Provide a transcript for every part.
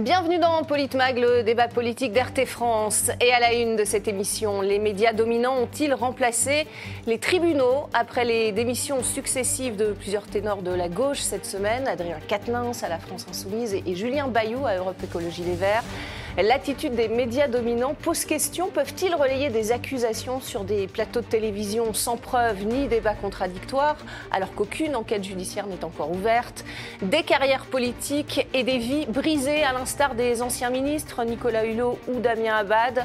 Bienvenue dans Politmag, le débat politique d'RT France. Et à la une de cette émission, les médias dominants ont-ils remplacé les tribunaux après les démissions successives de plusieurs ténors de la gauche cette semaine? Adrien Quatennens à la France Insoumise et Julien Bayou à Europe Écologie Les Verts. L'attitude des médias dominants pose question. Peuvent-ils relayer des accusations sur des plateaux de télévision sans preuve ni débat contradictoire, alors qu'aucune enquête judiciaire n'est encore ouverte? Des carrières politiques et des vies brisées, à l'instar des anciens ministres Nicolas Hulot ou Damien Abad.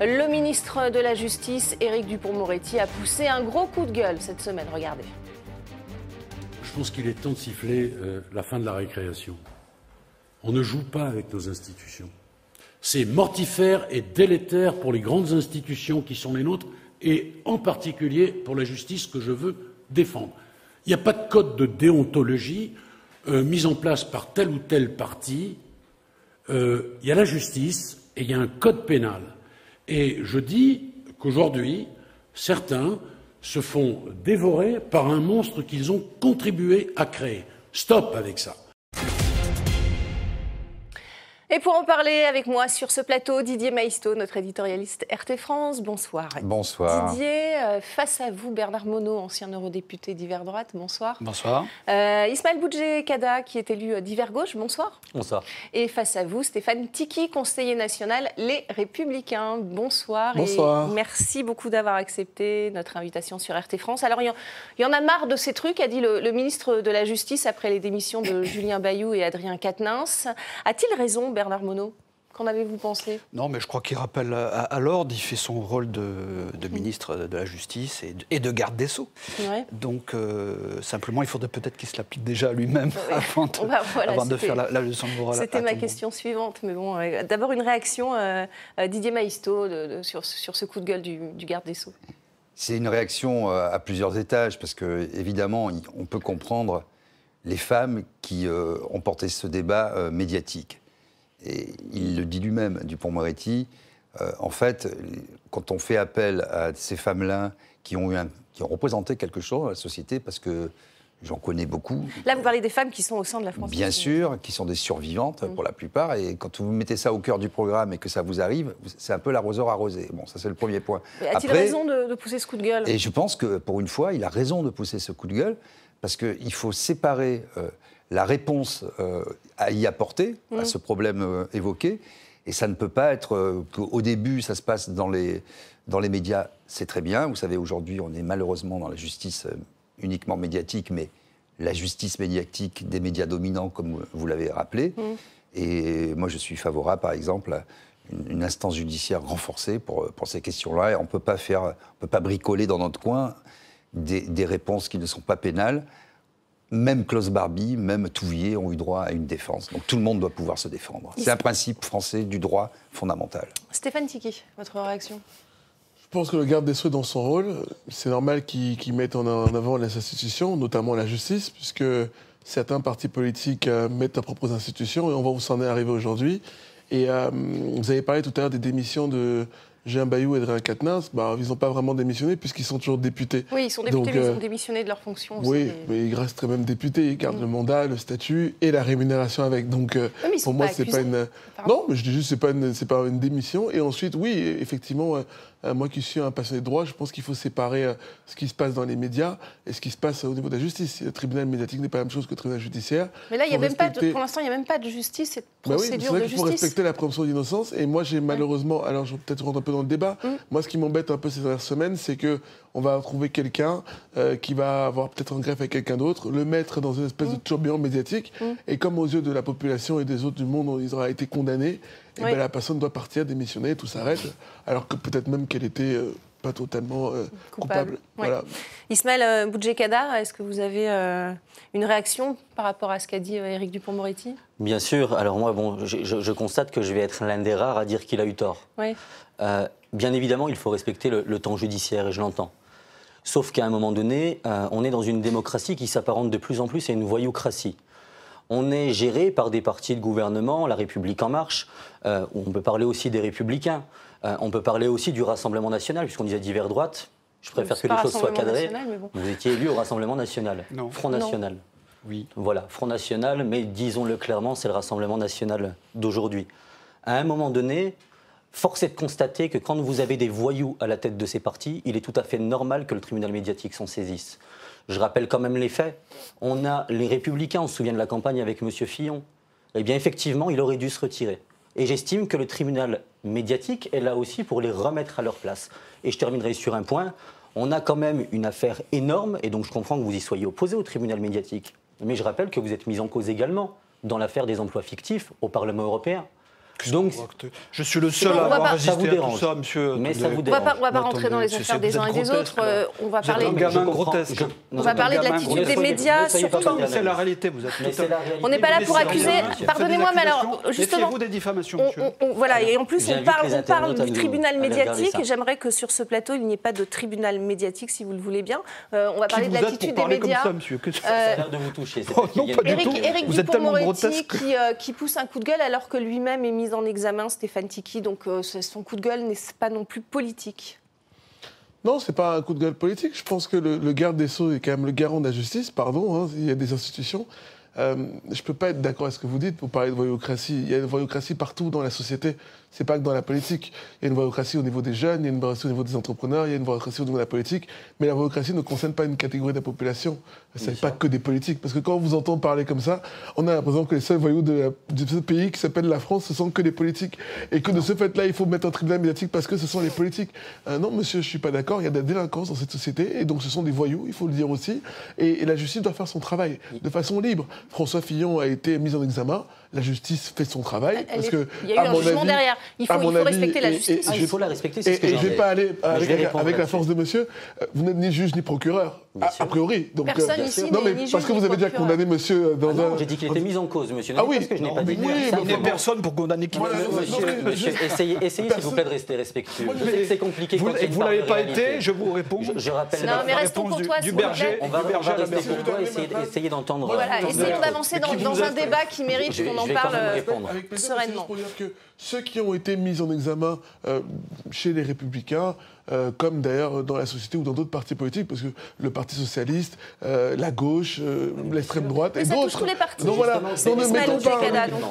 Le ministre de la Justice, Éric Dupont-Moretti, a poussé un gros coup de gueule cette semaine. Regardez. Je pense qu'il est temps de siffler euh, la fin de la récréation. On ne joue pas avec nos institutions. C'est mortifère et délétère pour les grandes institutions qui sont les nôtres et en particulier pour la justice que je veux défendre. Il n'y a pas de code de déontologie euh, mis en place par tel ou tel parti. Euh, il y a la justice et il y a un code pénal. Et je dis qu'aujourd'hui, certains se font dévorer par un monstre qu'ils ont contribué à créer. Stop avec ça. Et pour en parler avec moi sur ce plateau, Didier Maisto, notre éditorialiste RT France. Bonsoir. Bonsoir. Didier, euh, face à vous, Bernard Monod, ancien eurodéputé d'hiver droite. Bonsoir. Bonsoir. Euh, Ismaël Boudjé Kada, qui est élu d'hiver gauche. Bonsoir. Bonsoir. Et face à vous, Stéphane Tiki, conseiller national Les Républicains. Bonsoir. Bonsoir. Et merci beaucoup d'avoir accepté notre invitation sur RT France. Alors, il y, en a marre de ces trucs, a dit le, le ministre de la Justice après les démissions de Julien Bayou et Adrien Quatennens. A-t-il raison, Bernard Monod Qu'en avez-vous pensé? Non, mais je crois qu'il rappelle à, l'ordre, il fait son rôle de, ministre de la Justice et de, garde des Sceaux. Donc, euh, simplement, il faudrait peut-être qu'il se l'applique déjà à lui-même avant, de, faire la, leçon de morale. C'était ma question suivante. Mais bon, d'abord, une réaction, euh, Didier Maisto, sur, ce coup de gueule du, garde des Sceaux. C'est une réaction euh, à plusieurs étages, parce que, évidemment, on peut comprendre les femmes qui ont porté ce débat médiatique et il le dit lui-même, Dupont-Moretti, euh, en fait, quand on fait appel à ces femmes-là qui ont, qui ont représenté quelque chose dans la société, parce que j'en connais beaucoup. Là, vous parlez des femmes qui sont au sein de la France. Bien sûr, qui sont des survivantes mm. pour la plupart. Et quand vous mettez ça au cœur du programme et que ça vous arrive, c'est un peu l'arroseur arrosé. Bon, ça c'est le premier point. A-t-il raison de, de, pousser ce coup de gueule? Et je pense que pour une fois, il a raison de pousser ce coup de gueule parce qu'il faut séparer. Euh, la réponse euh, à y apporter, à ce problème euh, évoqué. Et ça ne peut pas être euh, qu'au début, ça se passe dans les, dans les médias, c'est très bien. Vous savez, aujourd'hui, on est malheureusement dans la justice uniquement médiatique, mais la justice médiatique des médias dominants, comme vous l'avez rappelé. Mm. Et moi, je suis favorable, par exemple, à une, instance judiciaire renforcée pour, pour ces questions-là. Et on ne peut pas bricoler dans notre coin des, des réponses qui ne sont pas pénales même Klaus Barbie, même Touvier ont eu droit à une défense. Donc tout le monde doit pouvoir se défendre. C'est un principe français du droit fondamental. Stéphane Tiki, votre réaction? Je pense que le garde des Sceaux, dans son rôle, c'est normal qu'il mette en avant les institutions, notamment la justice, puisque certains partis politiques euh, mettent leurs propres institutions, et on va où s'en est arrivé aujourd'hui. Et euh, vous avez parlé tout à l'heure des démissions de, Jean Bayou et Adrien Quatennens, bah, ils n'ont pas vraiment démissionné puisqu'ils sont toujours députés. Oui, ils sont députés, mais ils ont euh, démissionné de leur fonction. Oui, mais ils restent quand même députés. Ils gardent mm. le mandat, le statut et la rémunération avec. Donc, euh, pour moi, c'est pas une. Non, mais je dis juste, c'est pas une, c'est pas une démission. Et ensuite, oui, effectivement, euh, moi qui suis un passionné de droit, je pense qu'il faut séparer euh, ce qui se passe dans les médias et ce qui se passe au niveau de la justice. Le tribunal médiatique n'est pas la même chose que le tribunal judiciaire. Mais là, il y a même pas pour l'instant, il n'y a même pas de justice et de procédure bah oui, de Il faut respecter la présomption d'innocence. Et moi, j'ai malheureusement, alors je vais peut-être rentrer un peu dans le débat, mm. moi, ce qui m'embête un peu ces dernières semaines, c'est que on va trouver quelqu'un euh, qui va avoir peut-être un greffe avec quelqu'un d'autre, le mettre dans une espèce de mm. tourbillon médiatique, mm. et comme aux yeux de la population et des autres du monde, il aura été condamné, et ben, la personne doit partir, démissionner, tout s'arrête, alors que peut-être même qu'elle était pas totalement euh, coupable. Voilà. Ismaël euh, Boudjekada, est-ce que vous avez euh, une réaction par rapport à ce qu'a dit Éric Dupont-Moretti Bien sûr. Alors moi, bon, je, constate que je vais être l'un des rares à dire qu'il a eu tort. bien évidemment, il faut respecter le, temps judiciaire, et je l'entends. Sauf qu'à un moment donné, on est dans une démocratie qui s'apparente de plus en plus à une voyoucratie. On est géré par des partis de gouvernement, La République en marche, on peut parler aussi des Républicains. Euh, on peut parler aussi du Rassemblement national, puisqu'on disait divers droite. Je préfère que les choses soient cadrées. Vous étiez élu au Rassemblement national, Front National. Oui. Voilà, Front National, mais disons-le clairement, c'est le Rassemblement national d'aujourd'hui. À un moment donné, force est de constater que quand vous avez des voyous à la tête de ces partis, il est tout à fait normal que le tribunal médiatique s'en saisisse. Je rappelle quand même les faits. On a les Républicains, on se souvient de la campagne avec M. Fillon. Eh bien, effectivement, il aurait dû se retirer. Et j'estime que le tribunal médiatique est là aussi pour les remettre à leur place. Et je terminerai sur un point. On a quand même une affaire énorme, et donc je comprends que vous y soyez opposé au tribunal médiatique. Mais je rappelle que vous êtes mis en cause également dans l'affaire des emplois fictifs au Parlement européen. Donc, je suis le seul à avoir résisté à tout ça, monsieur. Mais ça vous dérange. On ne va pas, rentrer dans les affaires des uns et des autres. Euh, on va parler. grotesque. On va parler de l'attitude des médias. C'est la réalité. Vous êtes. On n'est pas là pour accuser. Pardonnez-moi, mais alors justement. vous des diffamations, monsieur. Voilà, et en plus on parle du tribunal médiatique. J'aimerais que sur ce plateau il n'y ait pas de tribunal médiatique, si vous le voulez bien. Euh, on va parler de l'attitude des médias. Ça a l'air de vous toucher. Éric Dupond-Moretti qui pousse un coup de gueule alors que lui-même est mis en examen Stéphane Tiki, donc euh, son coup de gueule n'est pas non plus politique. Non, c'est pas un coup de gueule politique. Je pense que le, garde des Sceaux est quand même le garant de la justice, pardon, hein, il y a des institutions. Euh, je ne peux pas être d'accord avec ce que vous dites pour parler de voyocratie. Il y a une voyocratie partout dans la société. C'est pas que dans la politique. Il y a une voyocratie au niveau des jeunes, il y a une voyocratie au niveau des entrepreneurs, il y a une voyocratie au niveau de la politique. Mais la voyocratie ne concerne pas une catégorie de la population. Ce n'est pas que des politiques. Parce que quand on vous entend parler comme ça, on a l'impression que les seuls voyous de, ce pays qui s'appelle la France, ce sont que des politiques. Et que de ce fait-là, il faut mettre un tribunal médiatique parce que ce sont les politiques. Euh, non, monsieur, je ne suis pas d'accord. Il y a de la délinquance dans cette société. Et donc, ce sont des voyous, il faut le dire aussi. Et, et la justice doit faire son travail de façon libre. François Fillon a été mis en examen la justice fait son travail. parce que, il y a eu un jugement derrière. Il faut, respecter la justice. il faut la respecter, c'est ce que Et je ne vais pas aller avec, la force de monsieur. Vous n'êtes ni juge ni procureur, a, priori. Donc, Personne euh, ici Non, mais parce que vous avez déjà condamné monsieur dans ah un... J'ai dit qu'il était mis en cause, monsieur. Ah oui, que je n'ai pas dit. Il n'y a personne pour condamner qui Monsieur, essayez s'il vous plaît de rester respectueux. C'est compliqué. Vous ne l'avez pas été, je vous réponds. Je rappelle la réponse du berger. On va rester pour toi, essayer d'entendre. Voilà, essayons d'avancer dans un débat qui mérite qu'on en parle dire que ceux qui ont été mis en examen euh, chez les Républicains, euh, comme d'ailleurs dans la société ou dans d'autres partis politiques, parce que le Parti socialiste, euh, la gauche, l'extrême droite et d'autres. tous les partis. Donc voilà, ne mettons pas.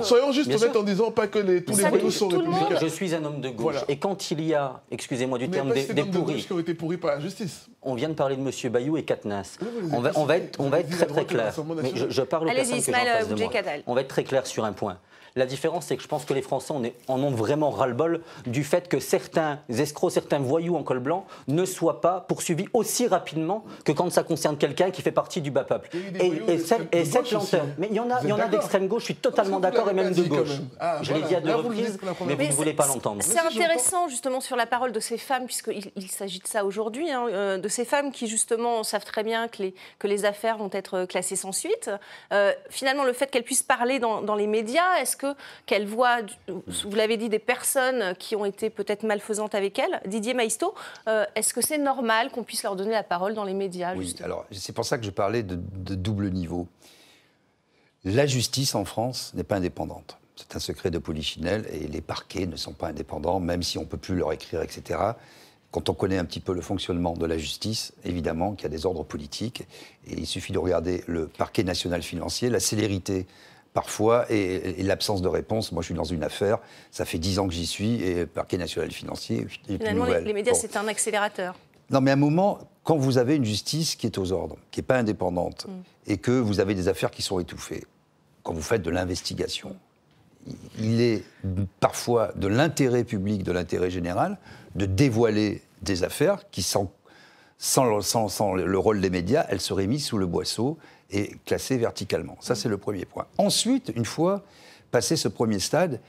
Soyons juste honnêtes en disant pas que les, tous les voyous sont républicains. Je suis un homme de gauche. Et quand il y a, excusez-moi du terme, des, pourris. qui ont été pourris par la justice. On vient de parler de M. Bayou et Katnas. on, va, on, va, être, on va être très très clair. Mais je, parle aux personnes que j'en de moi. On va être très clair sur un point. La différence, c'est que je pense que les Français en ont vraiment ras-le-bol du fait que certains escrocs, certains voyous en col blanc ne soient pas poursuivis aussi rapidement que quand ça concerne quelqu'un qui fait partie du bas peuple. Et, cette, lenteur. Mais il y en a, a d'extrême gauche, je suis totalement d'accord, et même de gauche. Ah, je l'ai dit à deux reprises, mais vous ne voulez pas l'entendre. C'est intéressant, justement, sur la parole de ces femmes, puisqu'il il, s'agit de ça aujourd'hui, hein, euh, de ces femmes qui, justement, savent très bien que les, que les affaires vont être classées sans suite. Euh, finalement, le fait qu'elles puissent parler dans, dans les médias, est-ce que qu'elle voit, vous l'avez dit, des personnes qui ont été peut-être malfaisantes avec elle. Didier Maisto, euh, est-ce que c'est normal qu'on puisse leur donner la parole dans les médias Oui, alors c'est pour ça que je parlais de, double niveau. La justice en France n'est pas indépendante. C'est un secret de polichinelle et les parquets ne sont pas indépendants, même si on ne peut plus leur écrire, etc. Quand on connaît un petit peu le fonctionnement de la justice, évidemment qu'il y a des ordres politiques, et il suffit de regarder le parquet national financier, la célérité parfois, et, l'absence de réponse. Moi, je suis dans une affaire, ça fait dix ans que j'y suis, et parquet national financier, Finalement, les, médias, c'est un accélérateur. Non, mais à un moment, quand vous avez une justice qui est aux ordres, qui n'est pas indépendante, mm. et que vous avez des affaires qui sont étouffées, quand vous faites de l'investigation, il est parfois de l'intérêt public, de l'intérêt général, de dévoiler des affaires qui, sans, sans, sans, le rôle des médias, elles seraient mises sous le boisseau et classé verticalement. Ça, c'est le premier point. Ensuite, une fois passé ce premier stade,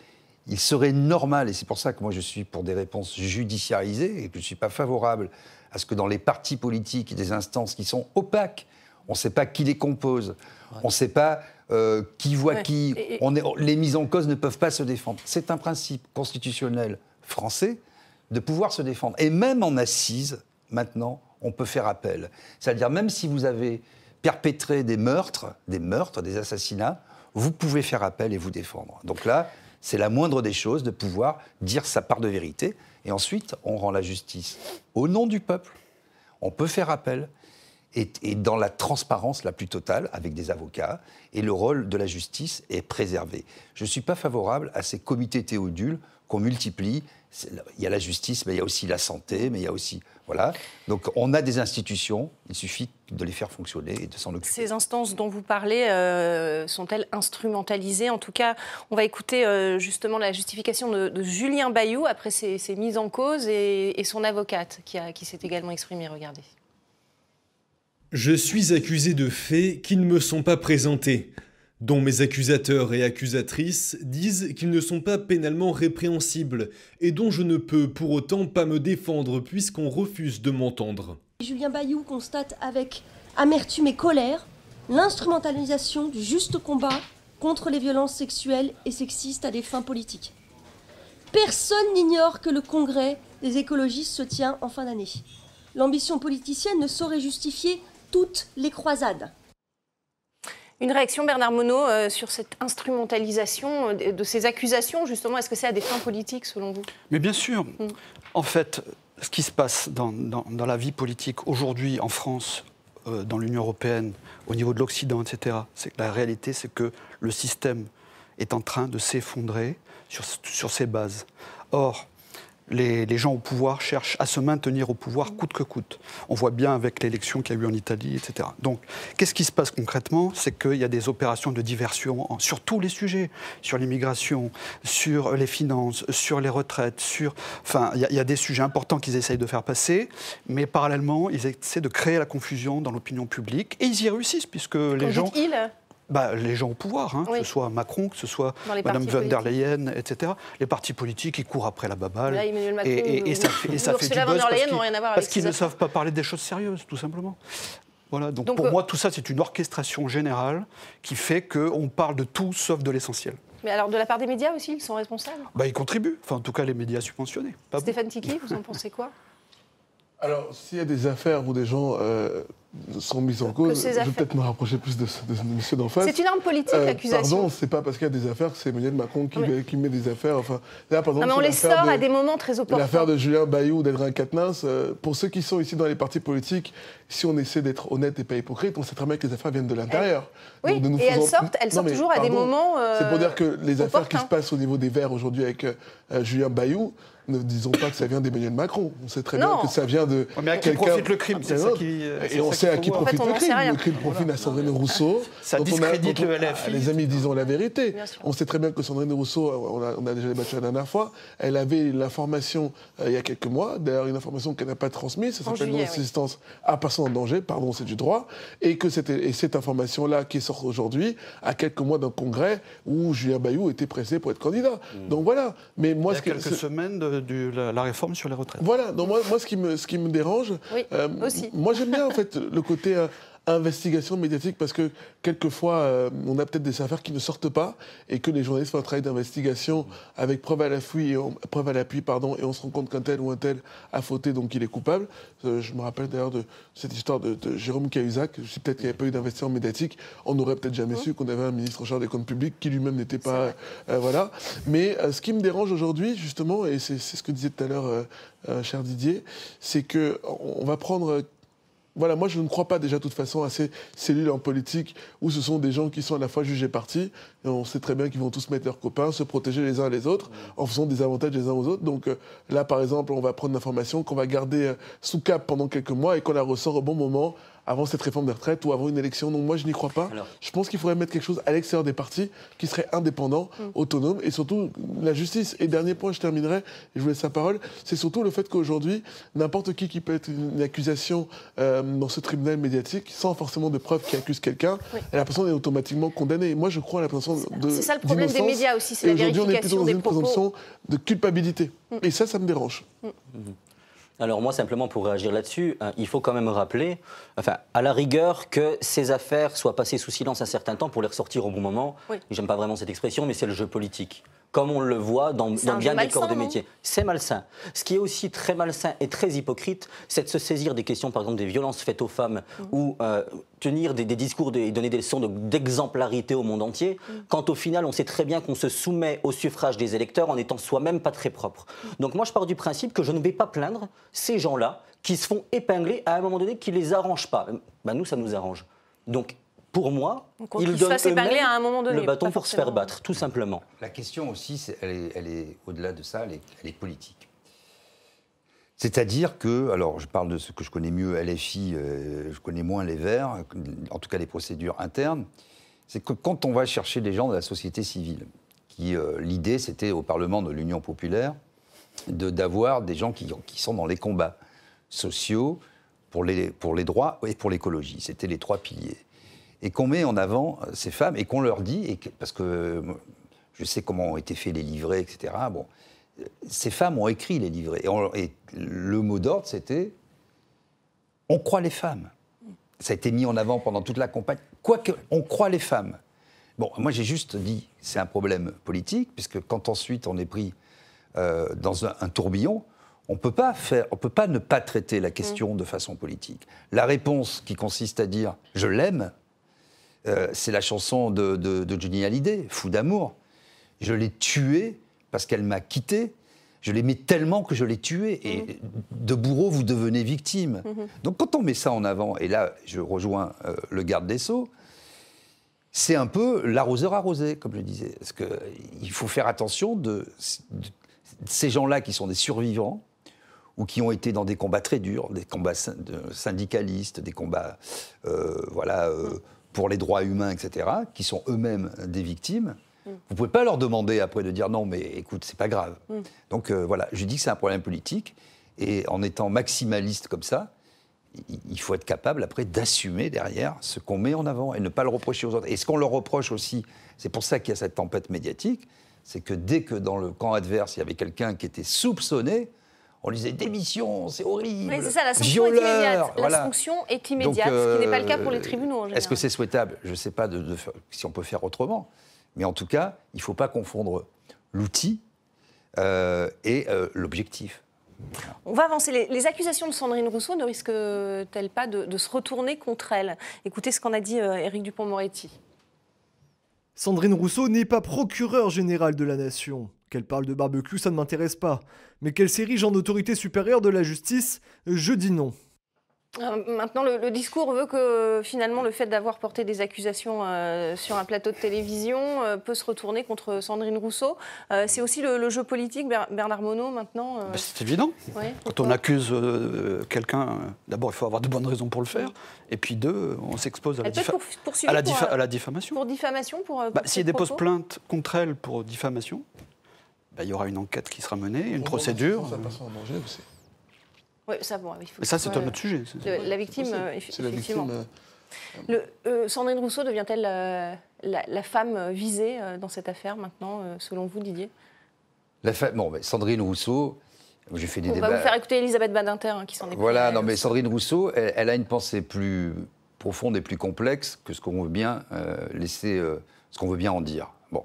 il serait normal, et c'est pour ça que moi je suis pour des réponses judiciarisées et que je ne suis pas favorable à ce que dans les partis politiques et des instances qui sont opaques, on ne sait pas qui les compose, on ne sait pas euh, qui voit qui, on est, les mises en cause ne peuvent pas se défendre. C'est un principe constitutionnel français de pouvoir se défendre. Et même en assise, maintenant, on peut faire appel. C'est-à-dire même si vous avez perpétrer des meurtres, des meurtres, des assassinats, vous pouvez faire appel et vous défendre. Donc là, c'est la moindre des choses de pouvoir dire sa part de vérité. Et ensuite, on rend la justice au nom du peuple. On peut faire appel. est, dans la transparence la plus totale avec des avocats et le rôle de la justice est préservé. Je ne suis pas favorable à ces comités théodules qu'on multiplie. Il y a la justice, mais il y a aussi la santé, mais il y a aussi voilà. Donc on a des institutions, il suffit de les faire fonctionner et de s'en occuper. Ces instances dont vous parlez euh, sont-elles instrumentalisées? En tout cas, on va écouter euh, justement la justification de, Julien Bayou après ces, mises en cause et, son avocate qui, qui s'est également exprimée. Regardez. Je suis accusé de faits qui ne me sont pas présentés dont mes accusateurs et accusatrices disent qu'ils ne sont pas pénalement répréhensibles et dont je ne peux pour autant pas me défendre puisqu'on refuse de m'entendre. Julien Bayou constate avec amertume et colère l'instrumentalisation du juste combat contre les violences sexuelles et sexistes à des fins politiques. Personne n'ignore que le congrès des écologistes se tient en fin d'année. L'ambition politicienne ne saurait justifier toutes les croisades. Une réaction, Bernard Monod, euh, sur cette instrumentalisation euh, de ces accusations, justement, est-ce que c'est à des fins politiques, selon vous? Mais bien sûr. Mm. En fait, ce qui se passe dans, la vie politique aujourd'hui en France, euh, dans l'Union européenne, au niveau de l'Occident, etc., c'est la réalité, c'est que le système est en train de s'effondrer sur, sur ses bases. Or, les, gens au pouvoir cherchent à se maintenir au pouvoir coûte que coûte. On voit bien avec l'élection qu'il y a eu en Italie, etc. Donc, qu'est-ce qui se passe concrètement? C'est qu'il y a des opérations de diversion sur tous les sujets, sur l'immigration, sur les finances, sur les retraites, sur... Enfin, il y, a, des sujets importants qu'ils essayent de faire passer, mais parallèlement, ils essaient de créer la confusion dans l'opinion publique, et ils y réussissent, puisque les gens bah, les gens au pouvoir, hein, que ce soit Macron, que ce soit Mme von der Leyen, etc. Les partis politiques, ils courent après la baballe. et, ça fait, et ça fait du buzz parce qu'ils ne savent pas parler des choses sérieuses, tout simplement. Voilà, donc, pour euh, moi, tout ça, c'est une orchestration générale qui fait qu'on parle de tout sauf de l'essentiel. Mais alors, de la part des médias aussi, ils sont responsables? Bah, Ils contribuent, enfin, en tout cas, les médias subventionnés. Stéphane Tiki, vous en pensez quoi? Alors, s'il y a des affaires où des gens euh, sont mises en cause. Je vais peut-être me rapprocher plus de, de, monsieur d'en face. C'est une arme politique, euh, l'accusation. Pardon, c'est pas parce qu'il y a des affaires que c'est Emmanuel Macron qui, qui, met des affaires. Enfin, là, par exemple, non, mais on les sort à des moments très opportuns. L'affaire de Julien Bayou ou d'Adrien Quatennens, euh, pour ceux qui sont ici dans les partis politiques, si on essaie d'être honnête et pas hypocrite, on sait très bien que les affaires viennent de l'intérieur. Oui, et elles sortent, elles sortent toujours à des moments. Euh, c'est pour dire que les affaires qui se passent au niveau des Verts aujourd'hui avec Julien Bayou, ne disons pas que ça vient d'Emmanuel Macron. On sait très bien que ça vient de. Mais à qui profite le crime? C'est ça qui. Et on sait à qui profite le crime. Le crime profite à Sandrine Rousseau. Ça discrédite le LFI. Les amis, disons la vérité. On sait très bien que Sandrine Rousseau, on a, déjà débattu la dernière fois, elle avait l'information euh, il y a quelques mois, d'ailleurs une information qu'elle n'a pas transmise, ça s'appelle non-assistance à personne en danger, pardon, c'est du droit, et que cette information-là qui sort aujourd'hui, à quelques mois d'un congrès où Julien Bayou était pressé pour être candidat. Hmm. Donc voilà. Mais moi, il y a quelques semaines de de la, réforme sur les retraites. Voilà, donc moi, moi ce, qui me, ce qui me dérange, euh, aussi. moi j'aime bien en fait le côté euh, investigation médiatique parce que quelquefois euh, on a peut-être des affaires qui ne sortent pas et que les journalistes font un travail d'investigation avec preuve à l'appui et, on, preuve à l'appui pardon et on se rend compte qu'un tel ou un tel a fauté donc il est coupable. je me rappelle d'ailleurs de cette histoire de, Jérôme Cahuzac. Si peut-être qu'il n'y avait pas eu d'investissement médiatique, on n'aurait peut-être jamais mmh. su qu'on avait un ministre en charge des comptes publics qui lui-même n'était pas voilà. Mais ce qui me dérange aujourd'hui justement et c'est ce que disait tout à l'heure cher Didier, c'est que on va prendre voilà, moi je ne crois pas déjà de toute façon à ces cellules en politique où ce sont des gens qui sont à la fois jugés partis, et on sait très bien qu'ils vont tous mettre leurs copains, se protéger les uns les autres, en faisant des avantages les uns aux autres. Donc euh, là, par exemple, on va prendre l'information qu'on va garder euh, sous cap pendant quelques mois et qu'on la ressort au bon moment avant cette réforme des retraites ou avant une élection. Donc moi, je n'y crois pas. je pense qu'il faudrait mettre quelque chose à l'extérieur des partis qui serait indépendant, mm. autonome et surtout la justice. Et dernier point, je terminerai, et je vous laisse la parole, c'est surtout le fait qu'aujourd'hui, n'importe qui qui peut être une accusation euh, dans ce tribunal médiatique, sans forcément de preuves qui accuse quelqu'un, la personne est automatiquement condamnée. moi, je crois à la présomption de. C'est ça le problème des médias aussi, c'est la vérification Aujourd'hui, on est plutôt dans une présomption de culpabilité. Mm. Et ça, ça me dérange. Mm. Alors moi, simplement pour réagir là-dessus, hein, il faut quand même rappeler, enfin, à la rigueur, que ces affaires soient passées sous silence un certain temps pour les ressortir au bon moment. J'aime pas vraiment cette expression, mais c'est le jeu politique comme on le voit dans, bien des corps de métier. C'est malsain. Ce qui est aussi très malsain et très hypocrite, c'est de se saisir des questions, par exemple, des violences faites aux femmes mm. ou euh, tenir des, discours et donner des leçons d'exemplarité au monde entier, mm. quand au final, on sait très bien qu'on se soumet au suffrage des électeurs en étant soi-même pas très propre. Mm. Donc moi, je pars du principe que je ne vais pas plaindre ces gens-là qui se font épingler à un moment donné qui ne les arrange pas. Ben, nous, ça nous arrange. Donc, pour moi, ils donnent à un moment donné, le bâton pour se faire battre, tout simplement. La question aussi, elle est, au-delà de ça, elle est, politique. C'est-à-dire que, alors je parle de ce que je connais mieux, LFI, euh, je connais moins les Verts, en tout cas les procédures internes, c'est que quand on va chercher des gens de la société civile, qui euh, l'idée c'était au Parlement de l'Union populaire d'avoir des gens qui, qui, sont dans les combats sociaux pour les, pour les droits et pour l'écologie. C'était les trois piliers. Et qu'on met en avant euh, ces femmes et qu'on leur dit, et parce que euh, je sais comment ont été faits les livrets, etc. Bon, ces femmes ont écrit les livrets. Et, et le mot d'ordre, c'était on croit les femmes. Ça a été mis en avant pendant toute la campagne. Quoique, on croit les femmes. Bon, moi j'ai juste dit, c'est un problème politique, puisque quand ensuite on est pris euh, dans un, tourbillon, on ne peut pas faire, on peut pas ne pas traiter la question mm. de façon politique. La réponse qui consiste à dire je l'aime, euh, c'est la chanson de, de, Johnny Hallyday, Fou d'amour. Je l'ai tuée parce qu'elle m'a quitté. Je l'aimais tellement que je l'ai tuée. Et mm. de bourreau, vous devenez victime. Mm-hmm. Donc quand on met ça en avant, et là je rejoins euh, le garde des Sceaux, c'est un peu l'arroseur arrosé, comme je disais. Parce qu'il faut faire attention de, ces gens-là qui sont des survivants ou qui ont été dans des combats très durs, des combats syndicalistes, des combats euh, voilà, euh, pour les droits humains, etc., qui sont eux-mêmes des victimes. Mm. Vous ne pouvez pas leur demander après de dire non, mais écoute, c'est pas grave. Mm. Donc euh, voilà, je dis que c'est un problème politique. Et en étant maximaliste comme ça, il faut être capable après d'assumer derrière ce qu'on met en avant et ne pas le reprocher aux autres. Et ce qu'on leur reproche aussi, c'est pour ça qu'il y a cette tempête médiatique, c'est que dès que dans le camp adverse, il y avait quelqu'un qui était soupçonné, on lui disait démission, c'est horrible. Oui, c'est ça, la sanction est immédiate. La sanction est immédiate, ce qui n'est pas le cas pour les euh, tribunaux. Est-ce que c'est souhaitable? Je ne sais pas de, si on peut faire autrement. Mais en tout cas, il ne faut pas confondre l'outil euh, et euh, l'objectif. On va avancer. Les, accusations de Sandrine Rousseau ne risquent-elles pas de, se retourner contre elle? Écoutez ce qu'en a dit euh, Éric Dupont-Moretti. Sandrine Rousseau n'est pas procureure générale de la nation. Qu'elle parle de barbecue, ça ne m'intéresse pas. Mais qu'elle s'érige en autorité supérieure de la justice, je dis non. Euh, maintenant, le, discours veut que finalement le fait d'avoir porté des accusations euh, sur un plateau de télévision euh, peut se retourner contre Sandrine Rousseau. c'est aussi le, jeu politique, Bernard Monod, maintenant bah, C'est évident. Quand on accuse quelqu'un, d'abord, il faut avoir de bonnes raisons pour le faire. Et puis, deux, on s'expose à, la, à, la diffamation. Pour diffamation pour, bah, S'il dépose plainte contre elle pour diffamation, bah, il y aura une enquête qui sera menée, une procédure. Ça passe en danger aussi. Oui, ça, bon, il faut ça, c'est un autre sujet. la victime, effectivement. Le, euh, Sandrine Rousseau devient-elle la, femme visée euh, dans cette affaire maintenant, euh, selon vous, Didier? La Bon, Sandrine Rousseau, j'ai fait des débats. On va vous faire écouter Elisabeth Badinter hein, qui s'en est Voilà, non, mais Sandrine Rousseau, elle, a une pensée plus profonde et plus complexe que ce qu'on veut bien laisser, ce qu'on veut bien en dire. Bon.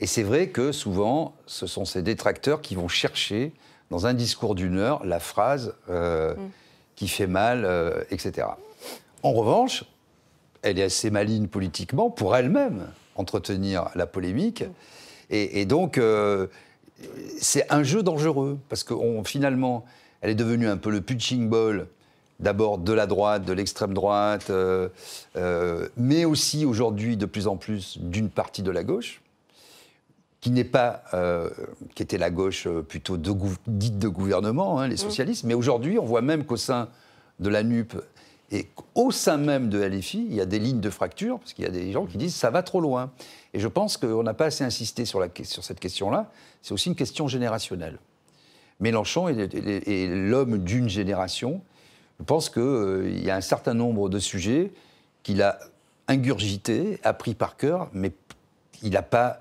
Et c'est vrai que souvent, ce sont ces détracteurs qui vont chercher dans un discours d'une heure la phrase euh, mm. qui fait mal, euh, etc. En revanche, elle est assez maligne politiquement pour elle-même entretenir la polémique. Mm. Et, donc, euh, c'est un jeu dangereux, parce que finalement, elle est devenue un peu le punching ball, d'abord de la droite, de l'extrême droite, mais aussi aujourd'hui de plus en plus d'une partie de la gauche qui n'est pas, euh, qui était la gauche euh, plutôt de, dite de gouvernement, hein, les mmh. socialistes, mais aujourd'hui, on voit même qu'au sein de la NUP et au sein même de LFI, il y a des lignes de fracture, parce qu'il y a des gens qui disent ça va trop loin. Et je pense qu'on n'a pas assez insisté sur, la, sur cette question-là. C'est aussi une question générationnelle. Mélenchon est, l'homme d'une génération. Je pense qu'il euh, y a un certain nombre de sujets qu'il a ingurgités, appris par cœur, mais il n'a pas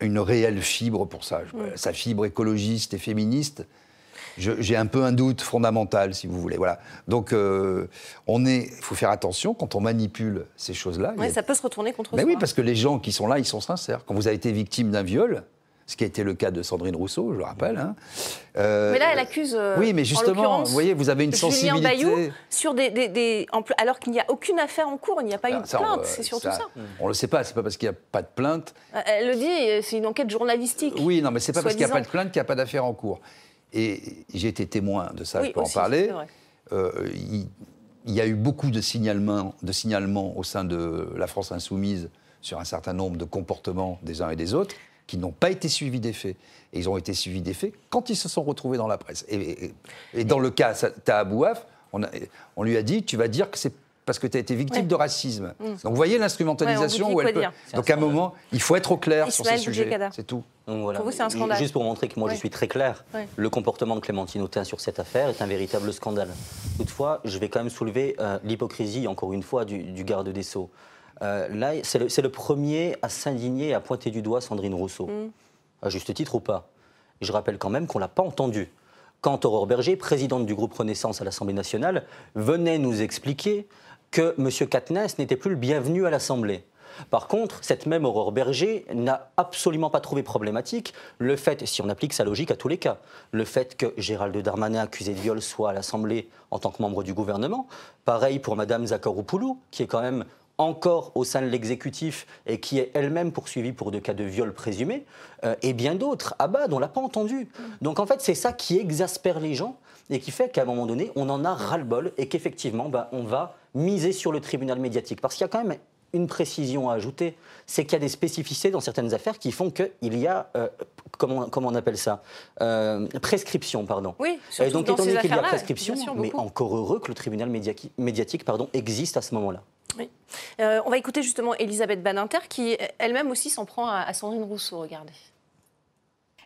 une, réelle fibre pour ça. Sa fibre écologiste et féministe, j'ai un peu un doute fondamental, si vous voulez. Voilà. Donc, euh, on est, il faut faire attention quand on manipule ces choses-là. Oui, ça peut se retourner contre Mais soi. oui, parce que les gens qui sont là, ils sont sincères. Quand vous avez été victime d'un viol, ce qui a été le cas de Sandrine Rousseau, je le rappelle. Hein. Euh, mais là, elle accuse. Euh, oui, mais justement, vous voyez, vous avez une sensibilité. Bayou, sur des, des, alors qu'il n'y a aucune affaire en cours, il n'y a pas eu de plainte, c'est surtout ça. On ne le sait pas, c'est pas parce qu'il n'y a pas de plainte. Euh, elle le dit, c'est une enquête journalistique. Oui, non, mais c'est pas parce qu'il n'y a pas de plainte qu'il n'y a pas d'affaire en cours. Et j'ai été témoin de ça, je peux en parler. il, y a eu beaucoup de signalements, de signalements au sein de la France insoumise sur un certain nombre de comportements des uns et des autres qui n'ont pas été suivis des faits. Et ils ont été suivis des faits quand ils se sont retrouvés dans la presse. Et, dans le cas Tahabouaf, on, on lui a dit, tu vas dire que c'est parce que tu as été victime de racisme. Mm. Donc vous voyez l'instrumentalisation où elle peut... Donc à un moment, il faut être au clair sur ces sujets. C'est tout. Pour vous, c'est un scandale. Juste pour montrer que moi, je suis très clair, le comportement de Clémentine Autain sur cette affaire est un véritable scandale. Toutefois, je vais quand même soulever euh, l'hypocrisie, encore une fois, du, garde des Sceaux. Euh, là, c'est le, premier à s'indigner et à pointer du doigt Sandrine Rousseau. Mm. À juste titre ou pas. je rappelle quand même qu'on ne l'a pas entendu quand Aurore Berger, présidente du groupe Renaissance à l'Assemblée nationale, venait nous expliquer que M. Katniss n'était plus le bienvenu à l'Assemblée. Par contre, cette même Aurore Berger n'a absolument pas trouvé problématique le fait, si on applique sa logique à tous les cas, le fait que Gérald Darmanin, accusé de viol, soit à l'Assemblée en tant que membre du gouvernement. Pareil pour Mme Zakharopoulou, qui est quand même encore au sein de l'exécutif et qui est elle-même poursuivie pour des cas de viol présumé, euh, et bien d'autres. Abad, on ne l'a pas entendu. Donc en fait, c'est ça qui exaspère les gens et qui fait qu'à un moment donné, on en a ras-le-bol et qu'effectivement, bah, on va miser sur le tribunal médiatique. Parce qu'il y a quand même une précision à ajouter, c'est qu'il y a des spécificités dans certaines affaires qui font qu'il y a, euh, comment, on appelle ça euh, Prescription, pardon. Oui, et donc étant donné qu'il y a prescription, mais encore heureux que le tribunal médiatique, pardon, existe à ce moment-là. Oui. Euh, on va écouter justement Elisabeth Badinter qui elle-même aussi s'en prend à, à Sandrine Rousseau, regardez.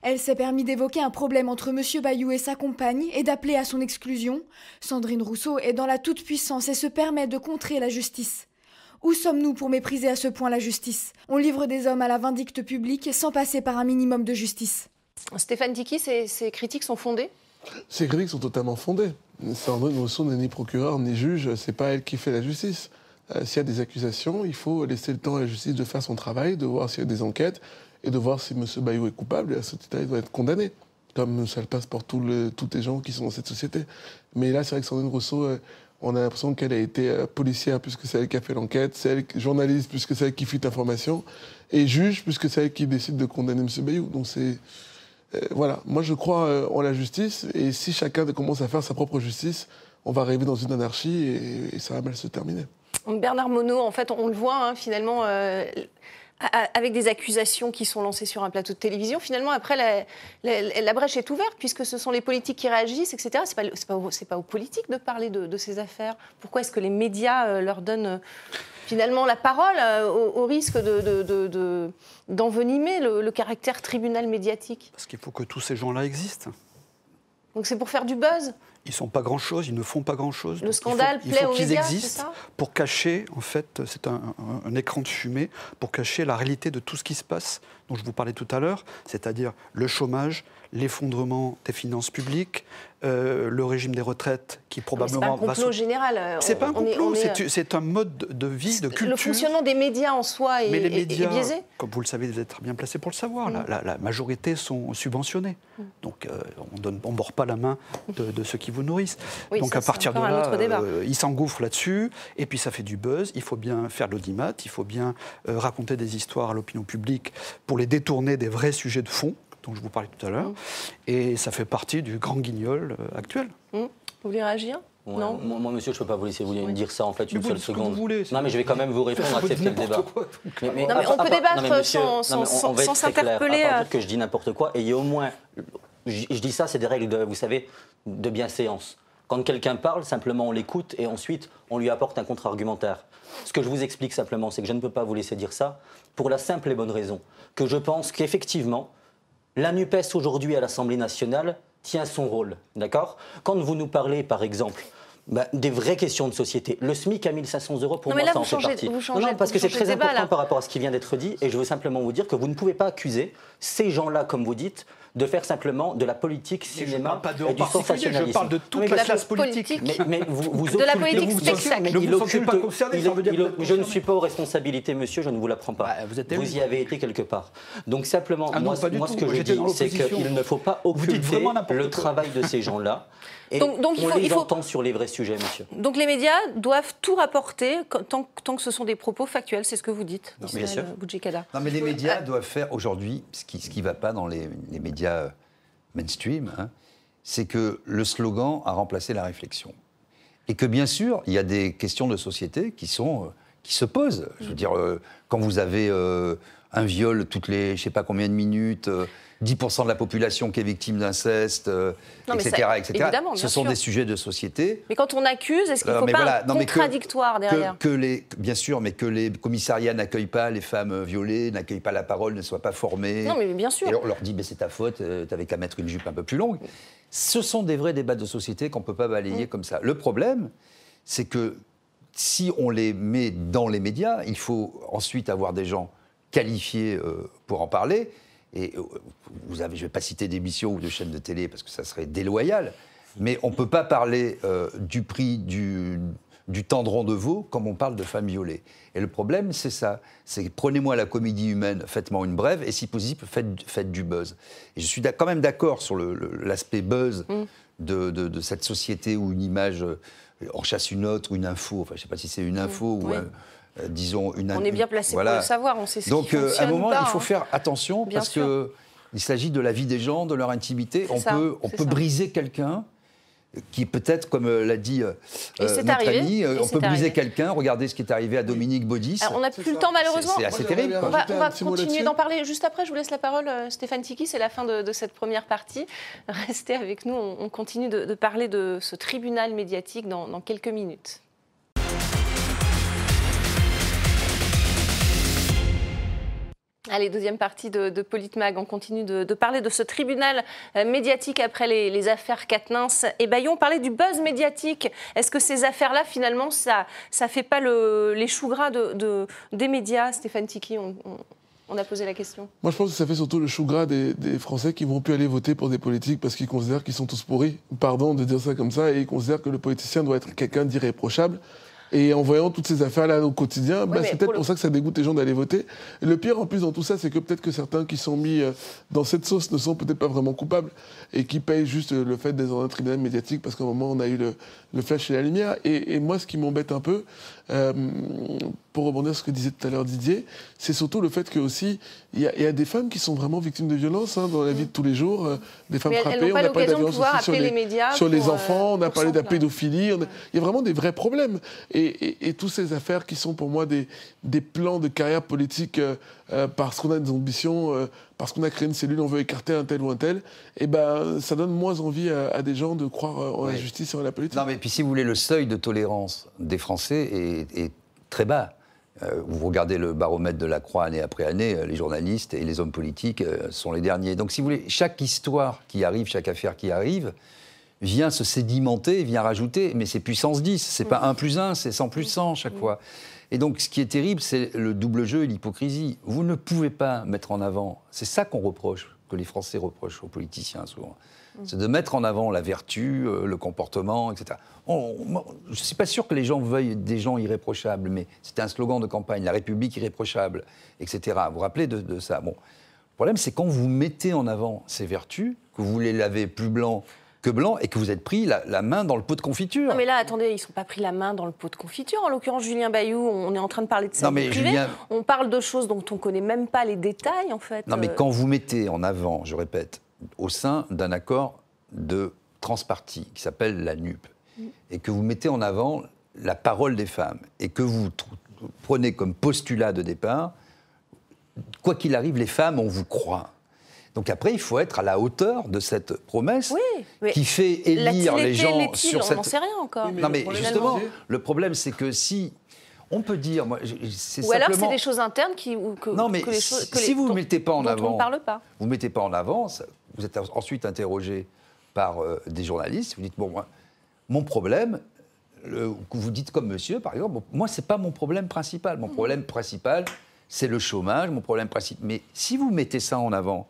Elle s'est permis d'évoquer un problème entre M. Bayou et sa compagne et d'appeler à son exclusion. Sandrine Rousseau est dans la toute-puissance et se permet de contrer la justice. Où sommes-nous pour mépriser à ce point la justice? On livre des hommes à la vindicte publique sans passer par un minimum de justice. Stéphane Tiki, ces, critiques sont fondées? Ces critiques sont totalement fondées. Sandrine Rousseau n'est ni procureur ni juge, c'est pas elle qui fait la justice. Euh, s'il y a des accusations, il faut laisser le temps à la justice de faire son travail, de voir s'il y a des enquêtes et de voir si M. Bayou est coupable, et à ce titre il doit être condamné, comme ça le passe pour tous les gens qui sont dans cette société. Mais là, c'est vrai que Sandrine Rousseau, euh, on a l'impression qu'elle a été euh, policière puisque c'est elle qui a fait l'enquête, c'est elle journaliste puisque c'est elle qui fuit l'information, et juge puisque c'est elle qui décide de condamner M. Bayou. Donc c'est... Voilà, moi je crois en la justice, et si chacun commence à faire sa propre justice, on va arriver dans une anarchie et, ça va mal se terminer. Bernard Monod, en fait, on le voit hein, finalement avec des accusations qui sont lancées sur un plateau de télévision, finalement, après, la, brèche est ouverte, puisque ce sont les politiques qui réagissent, etc. Ce n'est pas, pas, aux politiques de parler de, ces affaires. Pourquoi est-ce que les médias euh, leur donnent euh, finalement la parole euh, au, risque d'envenimer le caractère tribunal médiatique? Parce qu'il faut que tous ces gens-là existent. Donc c'est pour faire du buzz ils sont pas grand-chose, ils ne font pas grand-chose. Le scandale plaît aux médias, existent pour cacher, en fait, c'est un, écran de fumée, pour cacher la réalité de tout ce qui se passe, dont je vous parlais tout à l'heure, c'est-à-dire le chômage, l'effondrement des finances publiques, euh, le régime des retraites qui probablement C'est pas un complot général. Euh, c'est pas un complot, c'est un mode de vie, de culture. Le fonctionnement des médias en soi est, Mais les médias, biaisé. Comme vous le savez, vous êtes très bien placé pour le savoir. Mm. La, majorité sont subventionnés. Mm. Donc euh, on ne mord pas la main de, ceux qui vous nourrissent. Donc à partir de là, ils s'engouffrent là-dessus. Et puis ça fait du buzz. Il faut bien faire l'audimat. Il faut bien raconter des histoires à l'opinion publique pour les détourner des vrais sujets de fond dont je vous parlais tout à l'heure. Mm. Et ça fait partie du grand guignol euh, actuel. Mm. Vous voulez réagir? Non? Moi, monsieur, je ne peux pas vous laisser vous dire ça en fait une seule seconde. non, mais je vais quand même vous répondre, accepter le débat. mais, non, mais on peut débattre sans, sans, s'interpeller. À que je dis n'importe quoi, et il y a au moins. Je, dis ça, c'est des règles, de, vous savez, de bienséance. Quand quelqu'un parle, simplement on l'écoute et ensuite on lui apporte un contre-argumentaire. Ce que je vous explique simplement, c'est que je ne peux pas vous laisser dire ça pour la simple et bonne raison que je pense qu'effectivement, la NUPES aujourd'hui à l'Assemblée nationale tient son rôle, d'accord? Quand vous nous parlez, par exemple, bah, des vraies questions de société. Le SMIC à 1500 euros, pour moi, ça en fait partie. non, parce que c'est très important par rapport à ce qui vient d'être dit, et je veux simplement vous dire que vous ne pouvez pas accuser ces gens-là, comme vous dites, de faire simplement de la politique cinéma et du sensationnalisme. Je parle de toute la, classe politique. Mais, vous, vous de la politique spectacle. Ne vous pas concerné, Je ne suis pas aux responsabilités, monsieur, je ne vous l'apprends pas. Bah, vous, y avez été quelque part. Donc simplement, ah moi, ce que je dis, c'est qu'il ne faut pas occulter le travail de ces gens-là. Et donc, donc, on il faut, les il faut... entend sur les vrais sujets, monsieur. Donc les médias doivent tout rapporter tant, tant que ce sont des propos factuels, c'est ce que vous dites, non, bien sûr. Non, mais les médias doivent faire aujourd'hui ce qui ne va pas dans les, les médias mainstream, hein, c'est que le slogan a remplacé la réflexion. Et que bien sûr, il y a des questions de société qui, sont, qui se posent. Je veux dire, quand vous avez un viol toutes les je sais pas combien de minutes, 10% de la population qui est victime d'inceste, etc. etc. Ce sont des sujets de société. Mais quand on accuse, est-ce qu'il ne faut pas un contradictoire derrière que, les, Bien sûr, mais que les commissariats n'accueillent pas les femmes violées, n'accueillent pas la parole, ne soient pas formés. Non, mais bien sûr. Et on leur dit, mais c'est ta faute, t'avais qu'à mettre une jupe un peu plus longue. Ce sont des vrais débats de société qu'on ne peut pas balayer mm. comme ça. Le problème, c'est que si on les met dans les médias, il faut ensuite avoir des gens qualifiés euh, pour en parler. Et euh, vous avez, je ne vais pas citer d'émissions ou de chaînes de télé parce que ça serait déloyal, mais on ne peut pas parler euh, du prix du, du tendron de veau comme on parle de femmes violées. Et le problème, c'est ça. C'est prenez-moi la comédie humaine, faites-moi une brève, et si possible, faites, faites du buzz. Et je suis quand même d'accord sur l'aspect buzz mm. de, de, cette société où une image en chasse une autre, une info, enfin je ne sais pas si c'est une info ou euh, disons, une... On est bien placé pour le savoir, on sait ce Donc, qui euh, à un moment, il faut hein. faire attention parce que il s'agit de la vie des gens, de leur intimité. On peut, on peut briser quelqu'un qui peut-être, comme euh, l'a dit euh, notre ami, on peut briser quelqu'un. Regardez ce qui est arrivé à Dominique Baudis. on n'a plus le temps malheureusement. C'est assez terrible. On va, continuer d'en parler juste après. Je vous laisse la parole, Stéphane Tiki. C'est la fin de, cette première partie. Restez avec nous. On, continue de, parler de ce tribunal médiatique dans quelques minutes. Allez, deuxième partie de, de Politmag. On continue de, parler de ce tribunal euh, médiatique après les, affaires Katnins et Bayon. On parlait du buzz médiatique. Est-ce que ces affaires-là, finalement, ça ne fait pas le, les choux gras de, des médias? Stéphane Tiki, on, a posé la question. Moi, je pense que ça fait surtout le chou gras des, des Français qui vont plus aller voter pour des politiques parce qu'ils considèrent qu'ils sont tous pourris. Pardon de dire ça comme ça. Et ils considèrent que le politicien doit être quelqu'un d'irréprochable. Et en voyant toutes ces affaires-là au quotidien, bah, c'est peut-être pour, ça que ça dégoûte les gens d'aller voter. le pire en plus dans tout ça, c'est que peut-être que certains qui sont mis euh, dans cette sauce ne sont peut-être pas vraiment coupables et qui payent juste le fait d'être dans un tribunal médiatique parce qu'à un moment on a eu le, le flash et la lumière. Et, moi, ce qui m'embête un peu, euh, pour rebondir sur ce que disait tout à l'heure Didier, c'est surtout le fait que aussi il y, a des femmes qui sont vraiment victimes de violences hein, dans la vie de tous les jours, euh, des femmes frappées. on a parlé de la violence sur les, médias sur les enfants, on a parlé de la pédophilie. il y a vraiment des vrais problèmes. Et, et, toutes ces affaires qui sont pour moi des, des plans de carrière politique euh, euh, parce qu'on a des ambitions, euh, parce qu'on a créé une cellule, on veut écarter un tel ou un tel, et eh ben ça donne moins envie à, des gens de croire en la justice et en la politique. Non mais puis si vous voulez, le seuil de tolérance des Français est, très bas. Vous regardez le baromètre de la Croix année après année, les journalistes et les hommes politiques sont les derniers. Donc si vous voulez, chaque histoire qui arrive, chaque affaire qui arrive, vient se sédimenter, vient rajouter, mais c'est puissance 10, c'est pas 1 plus 1, c'est 100 plus 100 chaque fois. Et donc, ce qui est terrible, c'est le double jeu et l'hypocrisie. Vous ne pouvez pas mettre en avant, c'est ça qu'on reproche, que les Français reprochent aux politiciens souvent. C'est de mettre en avant la vertu, euh, le comportement, etc. je ne suis pas sûr que les gens veuillent des gens irréprochables, mais c'était un slogan de campagne, la République irréprochable, etc. Vous vous rappelez de, de ça? Bon, le problème, c'est quand vous mettez en avant ces vertus, que vous les lavez plus blancs que blanc et que vous êtes pris la, main dans le pot de confiture. Non mais là, attendez, ils ne sont pas pris la main dans le pot de confiture. En l'occurrence, Julien Bayou, on est en train de parler de ça. mais On parle de choses dont on ne connaît même pas les détails, en fait. Non mais euh. quand vous mettez en avant, je répète, au sein d'un accord de transpartie qui s'appelle la NUP, mm. et que vous mettez en avant la parole des femmes, et que vous prenez comme postulat de départ, quoi qu'il arrive, les femmes, on vous croit. Donc après, il faut être à la hauteur de cette promesse qui fait élire les gens sur cette. On n'en sait rien encore. non, mais justement, le problème, c'est que si on peut dire, moi, c'est Ou alors c'est des choses internes qui. que, non, mais si vous ne mettez pas en avant. On parle pas. Vous ne mettez pas en avant, vous êtes ensuite interrogé par euh, des journalistes. Vous dites bon, moi, mon problème, le, vous dites comme monsieur, par exemple, moi, c'est pas mon problème principal. Mon mmh. problème principal, c'est le chômage. Mon problème principal. Mais si vous mettez ça en avant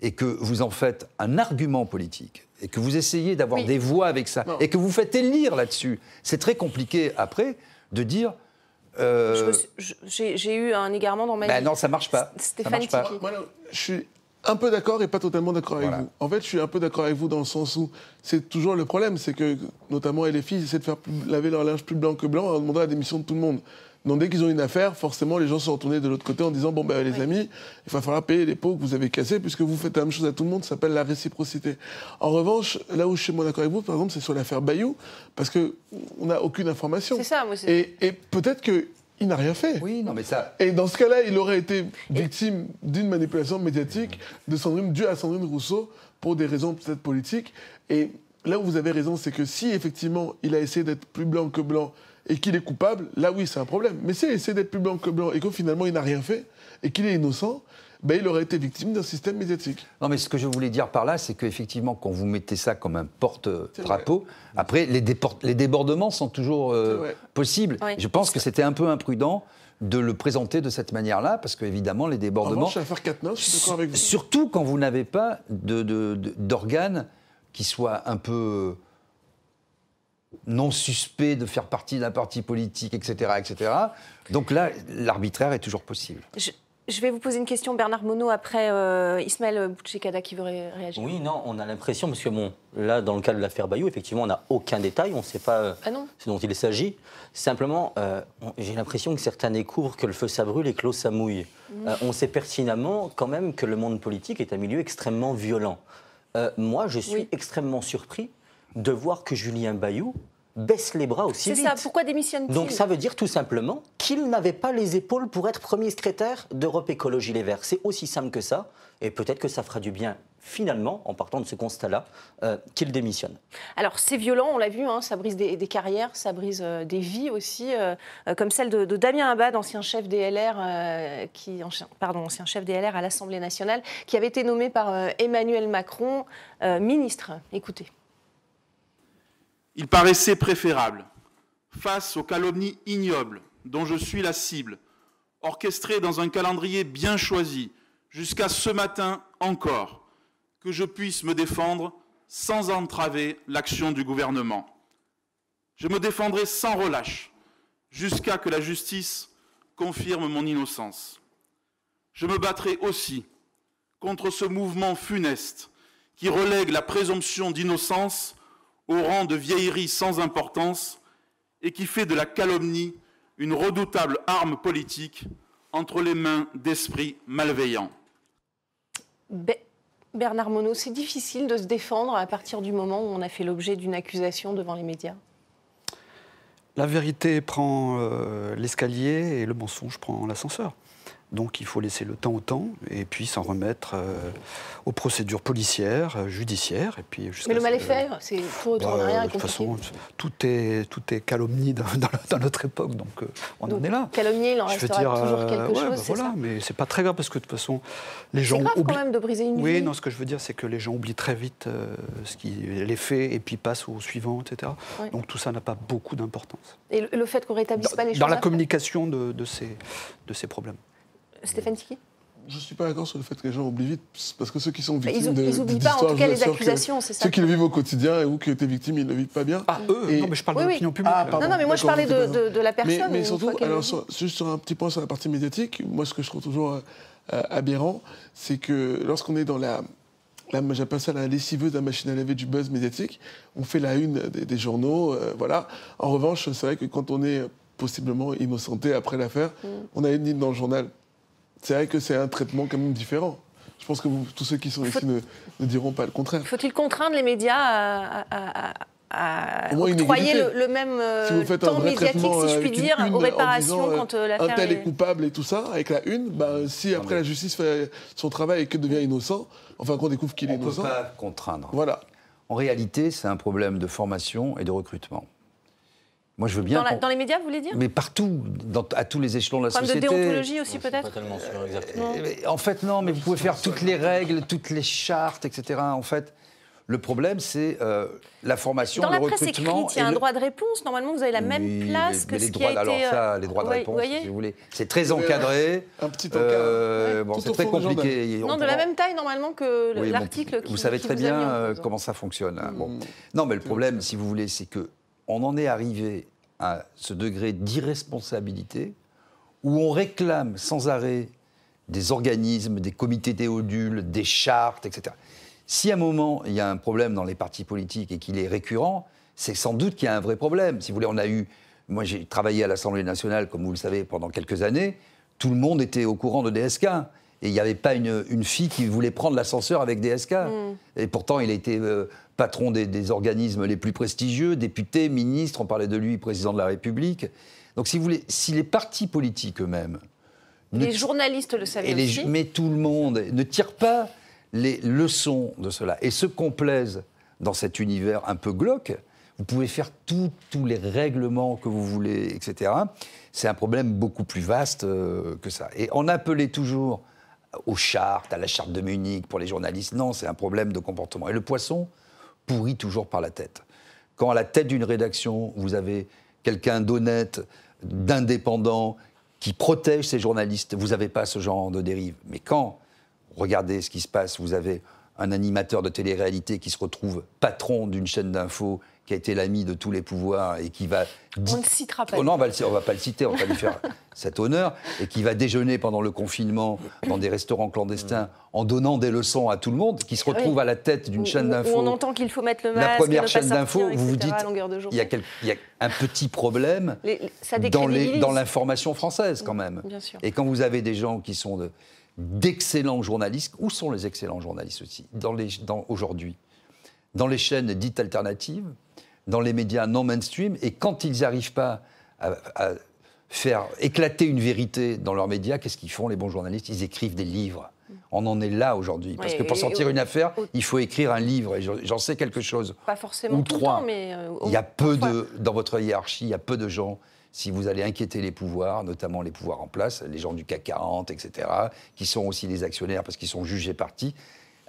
et que vous en faites un argument politique, et que vous essayez d'avoir des voix avec ça, et que vous faites élire là-dessus, c'est très compliqué après de dire. Euh, j'ai eu un égarement dans ma ben Non, ça marche pas. Stéphane je suis un peu d'accord et pas totalement d'accord avec vous. En fait, je suis un peu d'accord avec vous dans le sens où c'est toujours le problème, c'est que notamment les filles essaient de faire laver leur linge plus blanc que blanc en demandant la démission de tout le monde. Donc dès qu'ils ont une affaire, forcément, les gens sont retournés de l'autre côté en disant Bon, ben les amis, il va falloir payer les pots que vous avez cassés, puisque vous faites la même chose à tout le monde, ça s'appelle la réciprocité. En revanche, là où je suis moins d'accord avec vous, par exemple, c'est sur l'affaire Bayou, parce qu'on n'a aucune information. C'est ça, moi, Et, et peut-être que il n'a rien fait. Oui, non, mais ça. Et dans ce cas-là, il aurait été victime d'une manipulation médiatique de Sandrine, due à Sandrine Rousseau pour des raisons peut-être politiques. Et là où vous avez raison, c'est que si effectivement il a essayé d'être plus blanc que blanc et qu'il est coupable, là oui, c'est un problème. Mais s'il a essayé d'être plus blanc que blanc et que finalement il n'a rien fait et qu'il est innocent, ben, il aurait été victime d'un système médiatique. Non, mais ce que je voulais dire par là, c'est qu'effectivement, quand vous mettez ça comme un porte-drapeau, après, les, les, débordements sont toujours euh, possibles. Je pense que c'était un peu imprudent de le présenter de cette manière-là, parce qu'évidemment, les débordements. En revanche, 4 je suis d'accord avec vous. Surtout quand vous n'avez pas d'organes de, qui soient un peu non suspects de faire partie d'un parti politique, etc., etc. Donc là, l'arbitraire est toujours possible. Je vais vous poser une question, Bernard Monod, après euh, Ismaël Bouchekada qui veut réagir. Oui, non, on a l'impression, parce que bon, là, dans le cas de l'affaire Bayou, effectivement, on n'a aucun détail, on ne sait pas euh, ah ce dont il s'agit. Simplement, euh, j'ai l'impression que certains découvrent que le feu ça brûle et que l'eau ça mouille. Mmh. on sait pertinemment quand même que le monde politique est un milieu extrêmement violent. moi, je suis extrêmement surpris de voir que Julien Bayou baisse les bras aussi vite. C'est ça, pourquoi démissionne-t-il Donc ça veut dire tout simplement qu'il n'avait pas les épaules pour être premier secrétaire d'Europe Écologie Les Verts. C'est aussi simple que ça, et peut-être que ça fera du bien finalement, en partant de ce constat-là, euh, qu'il démissionne. Alors c'est violent, on l'a vu, hein, ça brise des, carrières, ça brise euh, des vies aussi, euh, comme celle de, Damien Abad, ancien chef des LR, qui, pardon, ancien chef des LR à l'Assemblée nationale, qui avait été nommé par Emmanuel Macron ministre. Écoutez. Il paraissait préférable, face aux calomnies ignobles dont je suis la cible, orchestrées dans un calendrier bien choisi, jusqu'à ce matin encore, que je puisse me défendre sans entraver l'action du gouvernement. Je me défendrai sans relâche jusqu'à que la justice confirme mon innocence. Je me battrai aussi contre ce mouvement funeste qui relègue la présomption d'innocence au rang de vieillerie sans importance et qui fait de la calomnie une redoutable arme politique entre les mains d'esprits malveillants. Bernard Monod, c'est difficile de se défendre à partir du moment où on a fait l'objet d'une accusation devant les médias La vérité prend euh, l'escalier et le mensonge prend l'ascenseur. Donc il faut laisser le temps au temps et puis s'en remettre euh, aux procédures policières, euh, judiciaires. Et puis Mais le mal est fait, c'est tout bah, rien. De toute façon, tout est, tout est calomnie dans, notre époque, donc euh, on en est là. Calomnie, il en restera toujours quelque chose. Bah, voilà, ça mais c'est pas très grave parce que de toute façon, les gens. C'est grave quand même de briser une Oui, non, ce que je veux dire, c'est que les gens oublient très vite ce qui, les faits et puis passent au suivant, etc. Donc tout ça n'a pas beaucoup d'importance. Et le fait qu'on rétablisse pas les choses Dans la communication de, de, ces, de ces problèmes. Stéphane Tiki? Je ne suis pas d'accord sur le fait que les gens oublient vite, parce que ceux qui sont victimes ils, de Ils n'oublient pas, en tout cas, les accusations, c'est ça. Ceux qui le vivent au quotidien et ou qui étaient victimes, ils ne le vivent pas bien. Ah, eux Non, mais je parle de l'opinion publique. Ah, non, non, mais moi, je parlais de, de, la personne. Mais, surtout, alors, juste sur un petit point sur la partie médiatique, moi, ce que je trouve toujours euh, aberrant, c'est que lorsqu'on est dans la, j'appelle ça la lessiveuse de la machine à laver du buzz médiatique. On fait la une des, journaux, euh, voilà. En revanche, c'est vrai que quand on est possiblement innocenté après l'affaire, mm. on a une ligne dans le journal c'est vrai que c'est un traitement quand même différent. Je pense que tous ceux qui sont ici ne, diront pas le contraire. Faut-il contraindre les médias à, octroyer le, même euh, temps médiatique, si je puis dire, aux réparations euh, quand euh, l'affaire Un tel est... coupable et tout ça, avec la une, bah, si après la justice fait son travail et que devient innocent, enfin qu'on découvre qu'il est innocent... On ne peut pas contraindre. Voilà. En réalité, c'est un problème de formation et de recrutement. Moi, je veux bien. Dans, les médias, vous voulez dire Mais partout, à tous les échelons de la société. de déontologie aussi, peut-être Pas tellement sûr, exactement. En fait, non, mais vous pouvez faire toutes les règles, toutes les chartes, etc. En fait, le problème, c'est euh, la formation, Dans le la presse écrite, il y a un droit de réponse. Normalement, vous avez la même place que les ce droits, qui a alors été... ça, les droits de réponse, si vous voulez, c'est très encadré. Un petit encadre. Euh, bon, c'est très compliqué. Non, de la même taille, normalement, que l'article qui Vous savez très bien euh, comment ça fonctionne. Hein. Bon. Mm. Non, mais le problème, si vous voulez, c'est que on en est arrivé à ce degré d'irresponsabilité où on réclame sans arrêt des organismes, des comités théodules, des chartes, etc. Si à un moment il y a un problème dans les partis politiques et qu'il est récurrent, c'est sans doute qu'il y a un vrai problème. Si vous voulez, on a eu Moi, j'ai travaillé à l'Assemblée nationale, comme vous le savez, pendant quelques années. Tout le monde était au courant de DSK. Et il n'y avait pas une, fille qui voulait prendre l'ascenseur avec DSK. Mm. Et pourtant, il a été euh, patron des, organismes les plus prestigieux, député, ministre, on parlait de lui, président de la République. Donc, si vous voulez, si les partis politiques eux-mêmes. Les journalistes le savaient aussi. Mais tout le monde ne tire pas les leçons de cela et se complaisent dans cet univers un peu glauque. Vous pouvez faire tous les règlements que vous voulez, etc. C'est un problème beaucoup plus vaste euh, que ça. Et on appelait toujours aux chartes, à la charte de Munich pour les journalistes. Non, c'est un problème de comportement. Et le poisson pourrit toujours par la tête. Quand à la tête d'une rédaction, vous avez quelqu'un d'honnête, d'indépendant, qui protège ses journalistes, vous n'avez pas ce genre de dérive. Mais quand, regardez ce qui se passe, vous avez un animateur de télé-réalité qui se retrouve patron d'une chaîne d'infos qui a été l'ami de tous les pouvoirs et qui va. On ne citera pas. Oh non, on ne va pas le citer, on va lui faire cet honneur, et qui va déjeuner pendant le confinement dans des restaurants clandestins en donnant des leçons à tout le monde, qui se retrouve à la tête d'une chaîne d'infos. On entend qu'il faut mettre le masque. La première chaîne d'infos, vous vous dites, il y, a il y, a un petit problème dans l'information française quand même. Et quand vous avez des gens qui sont d'excellents journalistes, où sont les excellents journalistes aussi? Dans dans, aujourd'hui Dans les chaînes dites alternatives, dans les médias non mainstream, et quand ils n'arrivent pas à, faire éclater une vérité dans leurs médias, qu'est-ce qu'ils font les bons journalistes? Ils écrivent des livres. On en est là aujourd'hui. Parce que pour sortir une affaire, il faut écrire un livre. Et j'en sais quelque chose. Pas forcément tout trois. Le temps, mais euh, il y a peu de, dans votre hiérarchie, il y a peu de gens. Si vous allez inquiéter les pouvoirs, notamment les pouvoirs en place, les gens du CAC 40, etc., qui sont aussi des actionnaires parce qu'ils sont jugés partis,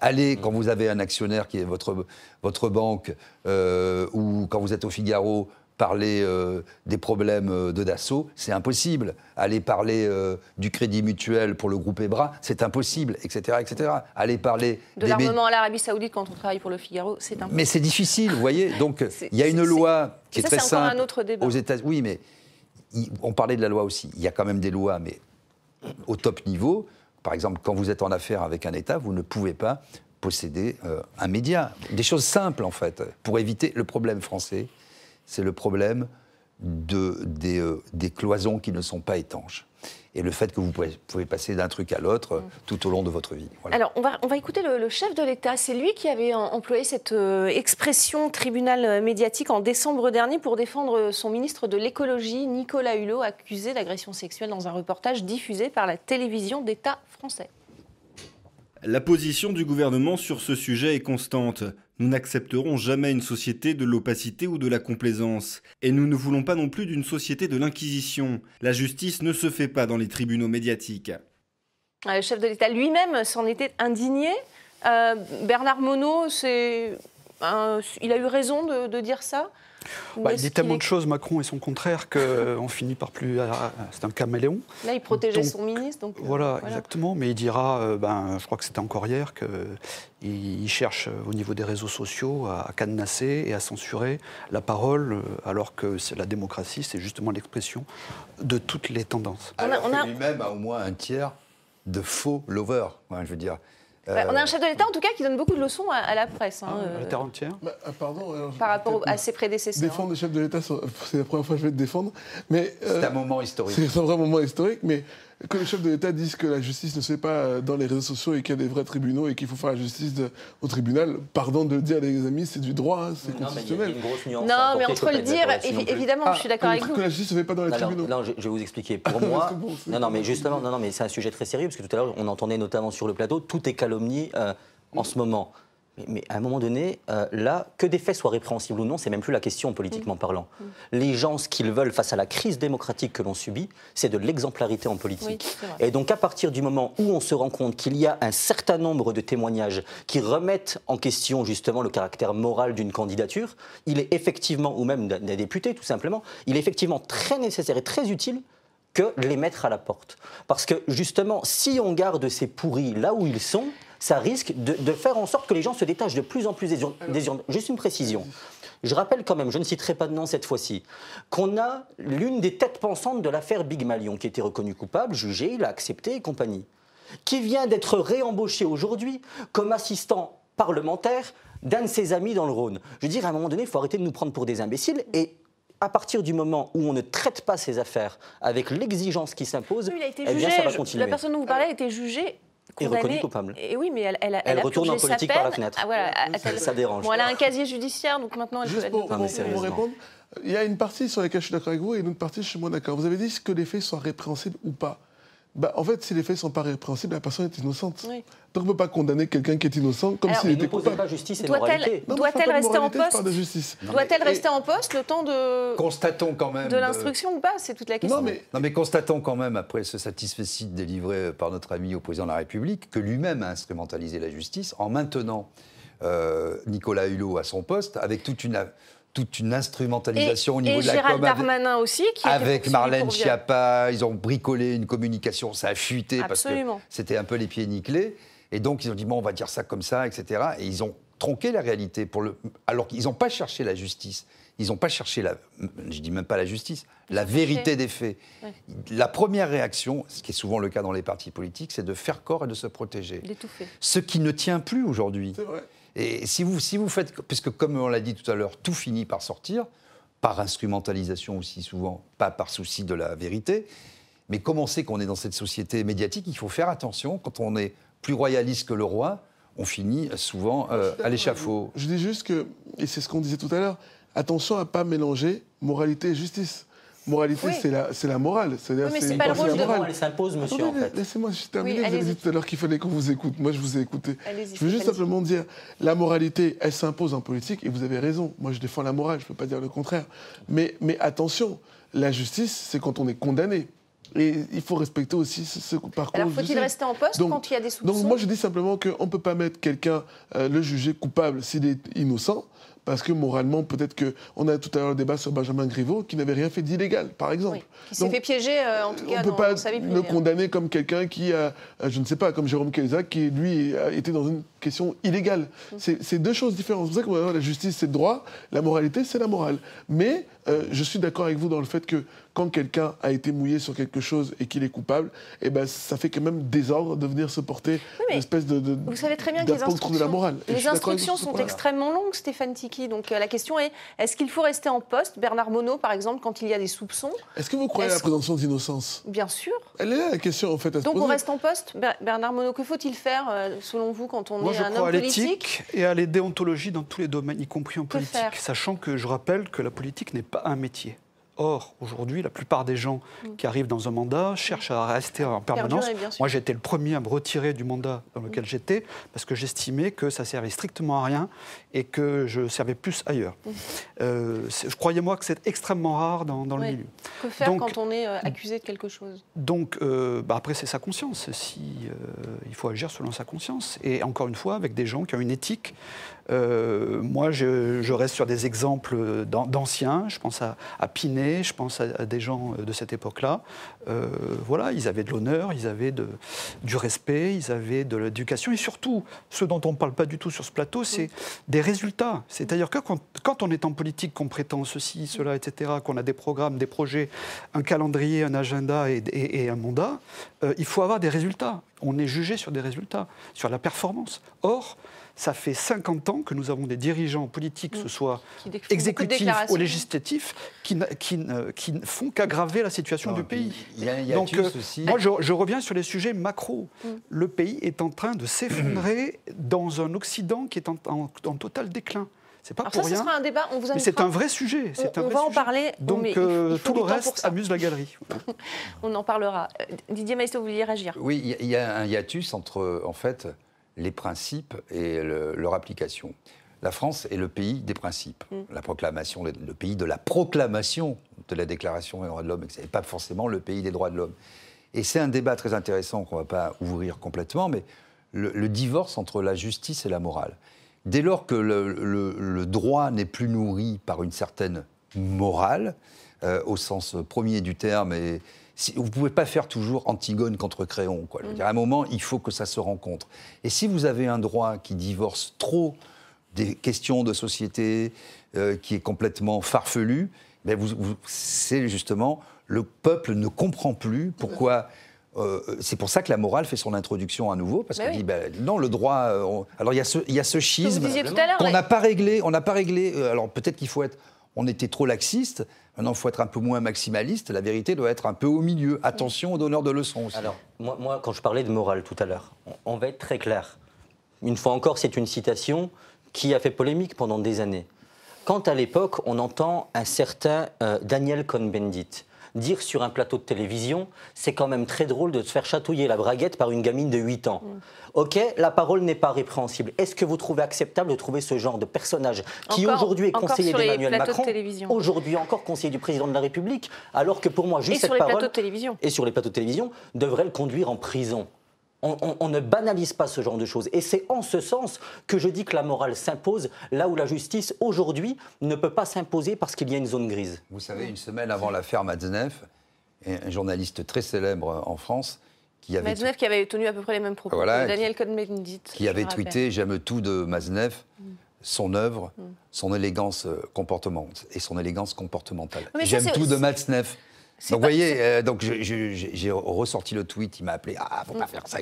Allez, quand vous avez un actionnaire qui est votre, votre banque, euh, ou quand vous êtes au Figaro, parler euh, des problèmes euh, de Dassault, c'est impossible. Aller parler du crédit mutuel pour le groupe EBRA, c'est impossible, etc., etc. Aller parler de l'armement à l'Arabie Saoudite quand on travaille pour le Figaro, c'est impossible. Mais c'est difficile, vous voyez. Donc il y a une loi qui est, très simple un autre débat. aux États. Oui, mais on parlait de la loi aussi. Il y a quand même des lois, mais au top niveau. Par exemple, quand vous êtes en affaire avec un État, vous ne pouvez pas posséder euh, un média. Des choses simples, en fait, pour éviter le problème français, c'est le problème euh, des, cloisons qui ne sont pas étanches. Et le fait que vous pouvez, passer d'un truc à l'autre euh, tout au long de votre vie. Alors, on va, on va écouter le, chef de l'État. C'est lui qui avait employé cette expression tribunal médiatique en décembre dernier pour défendre son ministre de l'écologie, Nicolas Hulot, accusé d'agression sexuelle dans un reportage diffusé par la télévision d'État français. La position du gouvernement sur ce sujet est constante. Nous n'accepterons jamais une société de l'opacité ou de la complaisance. Et nous ne voulons pas non plus d'une société de l'inquisition. La justice ne se fait pas dans les tribunaux médiatiques. Le chef de l'État lui-même s'en était indigné. Euh, Bernard Monod, il a eu raison de dire ça bah, il dit tellement de choses, Macron et son contraire, qu'on finit par plus. C'est un caméléon. Là, il protégeait son ministre. Donc, euh, voilà, exactement. Mais il dira, euh, ben, je crois que c'était encore hier, qu'il cherche euh, au niveau des réseaux sociaux à cadenasser et à censurer la parole, alors que la démocratie, c'est justement l'expression de toutes les tendances. Alors on a... lui-même a au moins un tiers de faux lovers. je veux dire, bah, on a un chef de l'État, en tout cas, qui donne beaucoup de leçons à, la presse. Hein, ah, la terre entière bah, ah, Pardon. Par rapport à ses prédécesseurs. Défendre le chef de l'État, c'est la première fois que je vais te défendre. Mais, c'est un moment historique. C'est un vrai moment historique, mais que le chef de l'État dise que la justice ne se fait pas euh, dans les réseaux sociaux et qu'il y a des vrais tribunaux et qu'il faut faire la justice au tribunal, pardon de le dire, les amis, c'est du droit, hein, c'est constitutionnel. non, mais entre le dire, évidemment, je suis d'accord avec vous. Que la justice ne se fait pas dans les tribunaux. Non, je, vais vous expliquer. Pour moi, non, non, mais justement, non, non, mais c'est un sujet très sérieux parce que tout à l'heure, on entendait notamment sur le plateau, tout est calomnie. Euh, en ce moment. Mais, à un moment donné, euh, là, que des faits soient répréhensibles ou non, c'est même plus la question politiquement parlant. Les gens, ce qu'ils veulent face à la crise démocratique que l'on subit, c'est de l'exemplarité en politique. et donc, à partir du moment où on se rend compte qu'il y a un certain nombre de témoignages qui remettent en question justement le caractère moral d'une candidature, il est effectivement, ou même d'un député tout simplement, il est effectivement très nécessaire et très utile que les mettre à la porte. Parce que justement, si on garde ces pourris là où ils sont, ça risque de, faire en sorte que les gens se détachent de plus en plus des urnes. Juste une précision. Je rappelle quand même, je ne citerai pas de nom cette fois-ci, qu'on a l'une des têtes pensantes de l'affaire Big Malion, qui a été reconnu coupable, jugé, il a accepté et compagnie, qui vient d'être réembauché aujourd'hui comme assistant parlementaire d'un de ses amis dans le Rhône. Je veux dire, à un moment donné, il faut arrêter de nous prendre pour des imbéciles et à partir du moment où on ne traite pas ces affaires avec l'exigence qui s'impose, eh bien, ça va continuer. La personne dont vous parlez a été jugée et reconnue coupable. Et oui, mais elle, elle, elle, retourne en politique par la fenêtre. Ah, voilà, ça, dérange. Bon, elle a un casier judiciaire, donc maintenant elle Juste peut pour, pour, pour répondre, il y a une partie sur laquelle je suis d'accord avec vous et une autre partie je suis moins d'accord. Vous avez dit que les faits soient répréhensibles ou pas. Bah, en fait, si les faits ne sont pas répréhensibles, la personne est innocente. Donc on ne peut pas condamner quelqu'un qui est innocent comme s'il était coupable. pas justice et. Doit-elle rester en poste Doit-elle rester en poste le temps de constatons quand même de l'instruction ou pas C'est toute la question. Non mais... non mais constatons quand même après ce satisfait délivré par notre ami au président de la République que lui-même a instrumentalisé la justice en maintenant euh, Nicolas Hulot à son poste avec toute une toute une instrumentalisation au niveau de la Gérald Darmanin aussi, qui avec Marlène Schiappa, ils ont bricolé une communication, ça a fuité parce que c'était un peu les pieds nickelés. Et donc ils ont dit bon, on va dire ça comme ça, etc. Et ils ont tronqué la réalité pour le, alors qu'ils n'ont pas cherché la justice. Ils n'ont pas cherché la, je dis même pas la justice, la vérité des faits. La première réaction, ce qui est souvent le cas dans les partis politiques, c'est de faire corps et de se protéger. Ce qui ne tient plus aujourd'hui. C'est vrai. Et si vous, si vous faites, puisque comme on l'a dit tout à l'heure, tout finit par sortir, par instrumentalisation aussi souvent, pas par souci de la vérité, mais comme on sait qu'on est dans cette société médiatique, il faut faire attention, quand on est plus royaliste que le roi, on finit souvent euh, à l'échafaud. Je dis juste que, et c'est ce qu'on disait tout à l'heure, attention à ne pas mélanger moralité et justice. Moralité, c'est la, la, morale. Oui, mais c'est pas le rôle de morale. Elle s'impose, monsieur, en fait. Laissez-moi terminer. vous avez dit tout à l'heure qu'il fallait qu'on vous écoute. Moi, je vous ai écouté. Je veux juste simplement dire, la moralité, elle s'impose en politique, et vous avez raison. Moi, je défends la morale, je ne peux pas dire le contraire. Mais, mais attention, la justice, c'est quand on est condamné. Et il faut respecter aussi ce, parcours. Alors, faut-il rester en poste quand il y a des soupçons Donc, moi, je dis simplement qu'on ne peut pas mettre quelqu'un, euh, le juger coupable s'il est innocent parce que moralement, peut-être que on a tout à l'heure le débat sur Benjamin Griveaux, qui n'avait rien fait d'illégal, par exemple. qui s'est fait piéger, euh, en tout cas, on ne peut pas le condamner comme quelqu'un qui a, euh, je ne sais pas, comme Jérôme Cahuzac, qui lui a été dans une question illégale. Mm. C'est deux choses différentes. C'est pour ça que la justice, c'est le droit, la moralité, c'est la morale. Mais euh, je suis d'accord avec vous dans le fait que quand quelqu'un a été mouillé sur quelque chose et qu'il est coupable, eh ben, ça fait quand même désordre de venir se porter une espèce de, de, Vous savez très bien que les instructions, de la morale. les instructions sont extrêmement longues, Stéphane Tiki. Donc euh, la question est, est-ce qu'il faut rester en poste? Bernard Monod, par exemple, quand il y a des soupçons. Est-ce que vous croyez à la présomption d'innocence? Bien sûr. Elle est là la question, en fait, à Donc on reste en poste? Bernard Monod, que faut-il faire, euh, selon vous, quand on est un je crois à l'éthique et à la déontologie dans tous les domaines, y compris en politique. Sachant que je rappelle que la politique n'est pas un métier. Or, aujourd'hui, la plupart des gens mm. qui arrivent dans un mandat cherchent à rester en permanence. Moi, j'étais le premier à me retirer du mandat dans lequel mm. j'étais parce que j'estimais que ça servait strictement à rien et que je servais plus ailleurs. Mm. Euh, je croyais-moi que c'est extrêmement rare dans, le milieu. Que faire quand on est euh, accusé de quelque chose? Donc, euh, bah, après, c'est sa conscience. Si, il faut agir selon sa conscience. Et encore une fois, avec des gens qui ont une éthique euh, moi, je, reste sur des exemples d'anciens. Je pense à, à, Pinet, je pense à, des gens de cette époque-là. Euh, voilà, ils avaient de l'honneur, ils avaient de, du respect, ils avaient de l'éducation. Et surtout, ce dont on ne parle pas du tout sur ce plateau, c'est des résultats. C'est-à-dire que quand, on est en politique, qu'on prétend ceci, cela, etc., qu'on a des programmes, des projets, un calendrier, un agenda et, un mandat, euh, il faut avoir des résultats. On est jugé sur des résultats, sur la performance. Or, ça fait 50 ans que nous avons des dirigeants politiques, que ce mm. soit exécutifs ou législatifs, qui, qui, qui ne font qu'aggraver la situation du pays. Donc, euh, moi, je, reviens sur les sujets macro. Mm. Le pays est en train de s'effondrer dans un Occident qui est en, total déclin. C'est pas pour ça, rien. Ce sera un débat. On vous mais c'est un vrai sujet. On, un va en parler. Donc euh, tout le reste amuse la galerie. on en parlera. Didier Maestro, vous vouliez réagir? Oui, il y, a un hiatus entre, en fait, les principes et leur application. La France est le pays des principes. Mm. La proclamation, le, pays de la proclamation de la Déclaration des droits de l'homme, et pas forcément le pays des droits de l'homme. Et c'est un débat très intéressant qu'on ne va pas ouvrir complètement, mais le, divorce entre la justice et la morale. Dès lors que le, droit n'est plus nourri par une certaine morale, euh, au sens premier du terme, et vous ne pouvez pas faire toujours Antigone contre Créon. Quoi. à un moment, il faut que ça se rencontre. Et si vous avez un droit qui divorce trop des questions de société, euh, qui est complètement farfelu, ben vous, c'est justement le peuple ne comprend plus pourquoi. Euh, c'est pour ça que la morale fait son introduction à nouveau, parce ben qu'elle dit ben, non, le droit. Euh, alors il y, a ce, il y a ce schisme qu'on n'a pas réglé. On n'a pas réglé. alors peut-être qu'il faut être on était trop laxiste. Maintenant, il faut être un peu moins maximaliste. La vérité doit être un peu au milieu. Attention aux donneurs de leçons aussi. Alors, moi, quand je parlais de morale tout à l'heure, on va être très clair. Une fois encore, c'est une citation qui a fait polémique pendant des années. Quand à l'époque, on entend un certain euh, Daniel Cohn-Bendit dire sur un plateau de télévision, c'est quand même très drôle de se faire chatouiller la braguette par une gamine de 8 ans. Mm. Ok, la parole n'est pas répréhensible. Est-ce que vous trouvez acceptable de trouver ce genre de personnage qui aujourd'hui est conseiller d'Emmanuel Macron, aujourd'hui encore conseiller du président de la République, alors que pour moi, juste cette parole et sur les plateaux de télévision devrait le conduire en prison on, ne banalise pas ce genre de choses. Et c'est en ce sens que je dis que la morale s'impose là où la justice, aujourd'hui, ne peut pas s'imposer parce qu'il y a une zone grise. Vous savez, une semaine avant l'affaire Matzneff, un journaliste très célèbre en France qui avait... Matzneff qui avait tenu à peu près les mêmes propos Daniel Cohn-Bendit. Qui avait tweeté « J'aime tout de Matzneff mm. son œuvre, mm. son élégance euh, comportementale et son élégance comportementale. J'aime tout de Matzneff. Donc, vous voyez, euh, donc j'ai ressorti le tweet, il m'a appelé. Ah, faut pas mm. faire ça.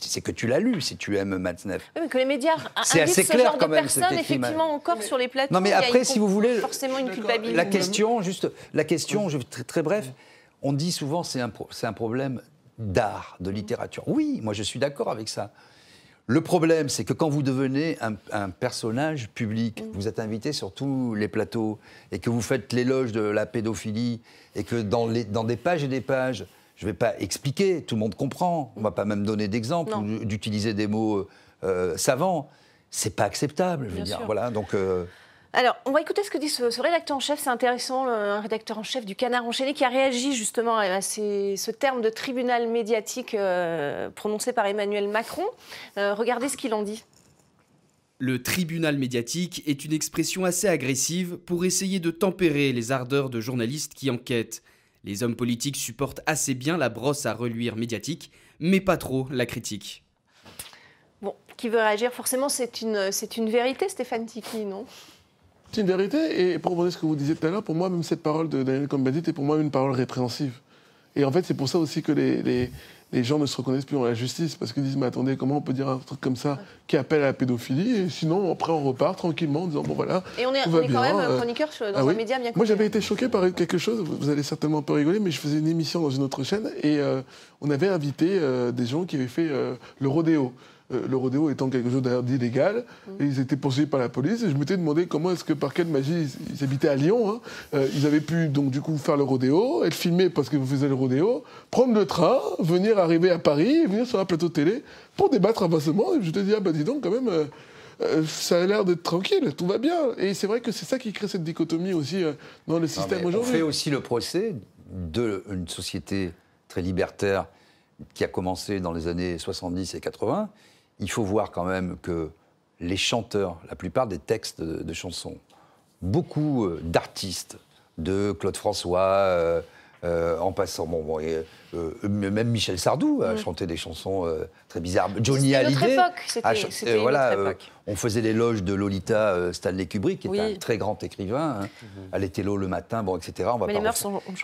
C'est que tu l'as lu si tu aimes Matzneff. Oui, mais que les médias c'est assez clair genre quand de même. Personnes, effectivement, encore sur les plateaux. Non, mais après, si vous voulez, forcément une culpabilité. La question, juste, la question, je, très, très bref. On dit souvent c'est un, un problème d'art, de littérature. Oui, moi je suis d'accord avec ça. Le problème, c'est que quand vous devenez un, personnage public, mm. vous êtes invité sur tous les plateaux et que vous faites l'éloge de la pédophilie et que dans, des pages et des pages, je ne vais pas expliquer, tout le monde comprend, on ne va pas même donner d'exemples ou d'utiliser des mots euh, euh, savants. C'est pas acceptable, je veux dire. Voilà, donc. Euh, alors, on va écouter ce que dit ce, rédacteur en chef. C'est intéressant, un rédacteur en chef du Canard enchaîné qui a réagi justement à ce terme de tribunal médiatique euh, prononcé par Emmanuel Macron. Euh, regardez ce qu'il en dit. Le tribunal médiatique est une expression assez agressive pour essayer de tempérer les ardeurs de journalistes qui enquêtent. Les hommes politiques supportent assez bien la brosse à reluire médiatique, mais pas trop la critique. Bon, qui veut réagir? Forcément, c'est une, une vérité, Stéphane Tiki, non? C'est une vérité. Et pour reprendre ce que vous disiez tout à l'heure, pour moi, même cette parole de Daniel Combadit est pour moi une parole répréhensive. Et en fait, c'est pour ça aussi que les, les, gens ne se reconnaissent plus dans la justice, parce qu'ils disent, mais attendez, comment on peut dire un truc comme ça qui appelle à la pédophilie Et sinon, après, on repart tranquillement en disant, bon voilà. Et on est, on est quand même euh, chroniqueur dans ah un média bien Moi, j'avais été choqué par quelque chose, vous allez certainement un peu rigoler, mais je faisais une émission dans une autre chaîne, et euh, on avait invité euh, des gens qui avaient fait le rodéo. Euh, le rodéo étant quelque chose d'illégal, mm. et ils étaient poursuivis par la police. Et je m'étais demandé comment est-ce que, par quelle magie, ils, habitaient à Lyon, hein. euh, ils avaient pu donc du coup faire le rodéo, être filmés parce que vous faisiez le rodéo, prendre le train, venir arriver à Paris, et venir sur un plateau de télé pour débattre avancement. Et je te dis, ah bah dis donc, quand même. Euh, ça a l'air d'être tranquille, tout va bien. Et c'est vrai que c'est ça qui crée cette dichotomie aussi dans le système aujourd'hui. On fait aussi le procès d'une société très libertaire qui a commencé dans les années 70 et 80 il faut voir quand même que les chanteurs, la plupart des textes de, chansons, beaucoup euh, d'artistes, de Claude François, euh, euh, en passant, bon, bon même Michel Sardou a chanté des chansons très bizarres. Johnny Hallyday, c'était voilà, on faisait l'éloge de Lolita Stanley Kubrick, qui est un très grand écrivain. Hein. Elle était là le matin, bon, etc. On va Mais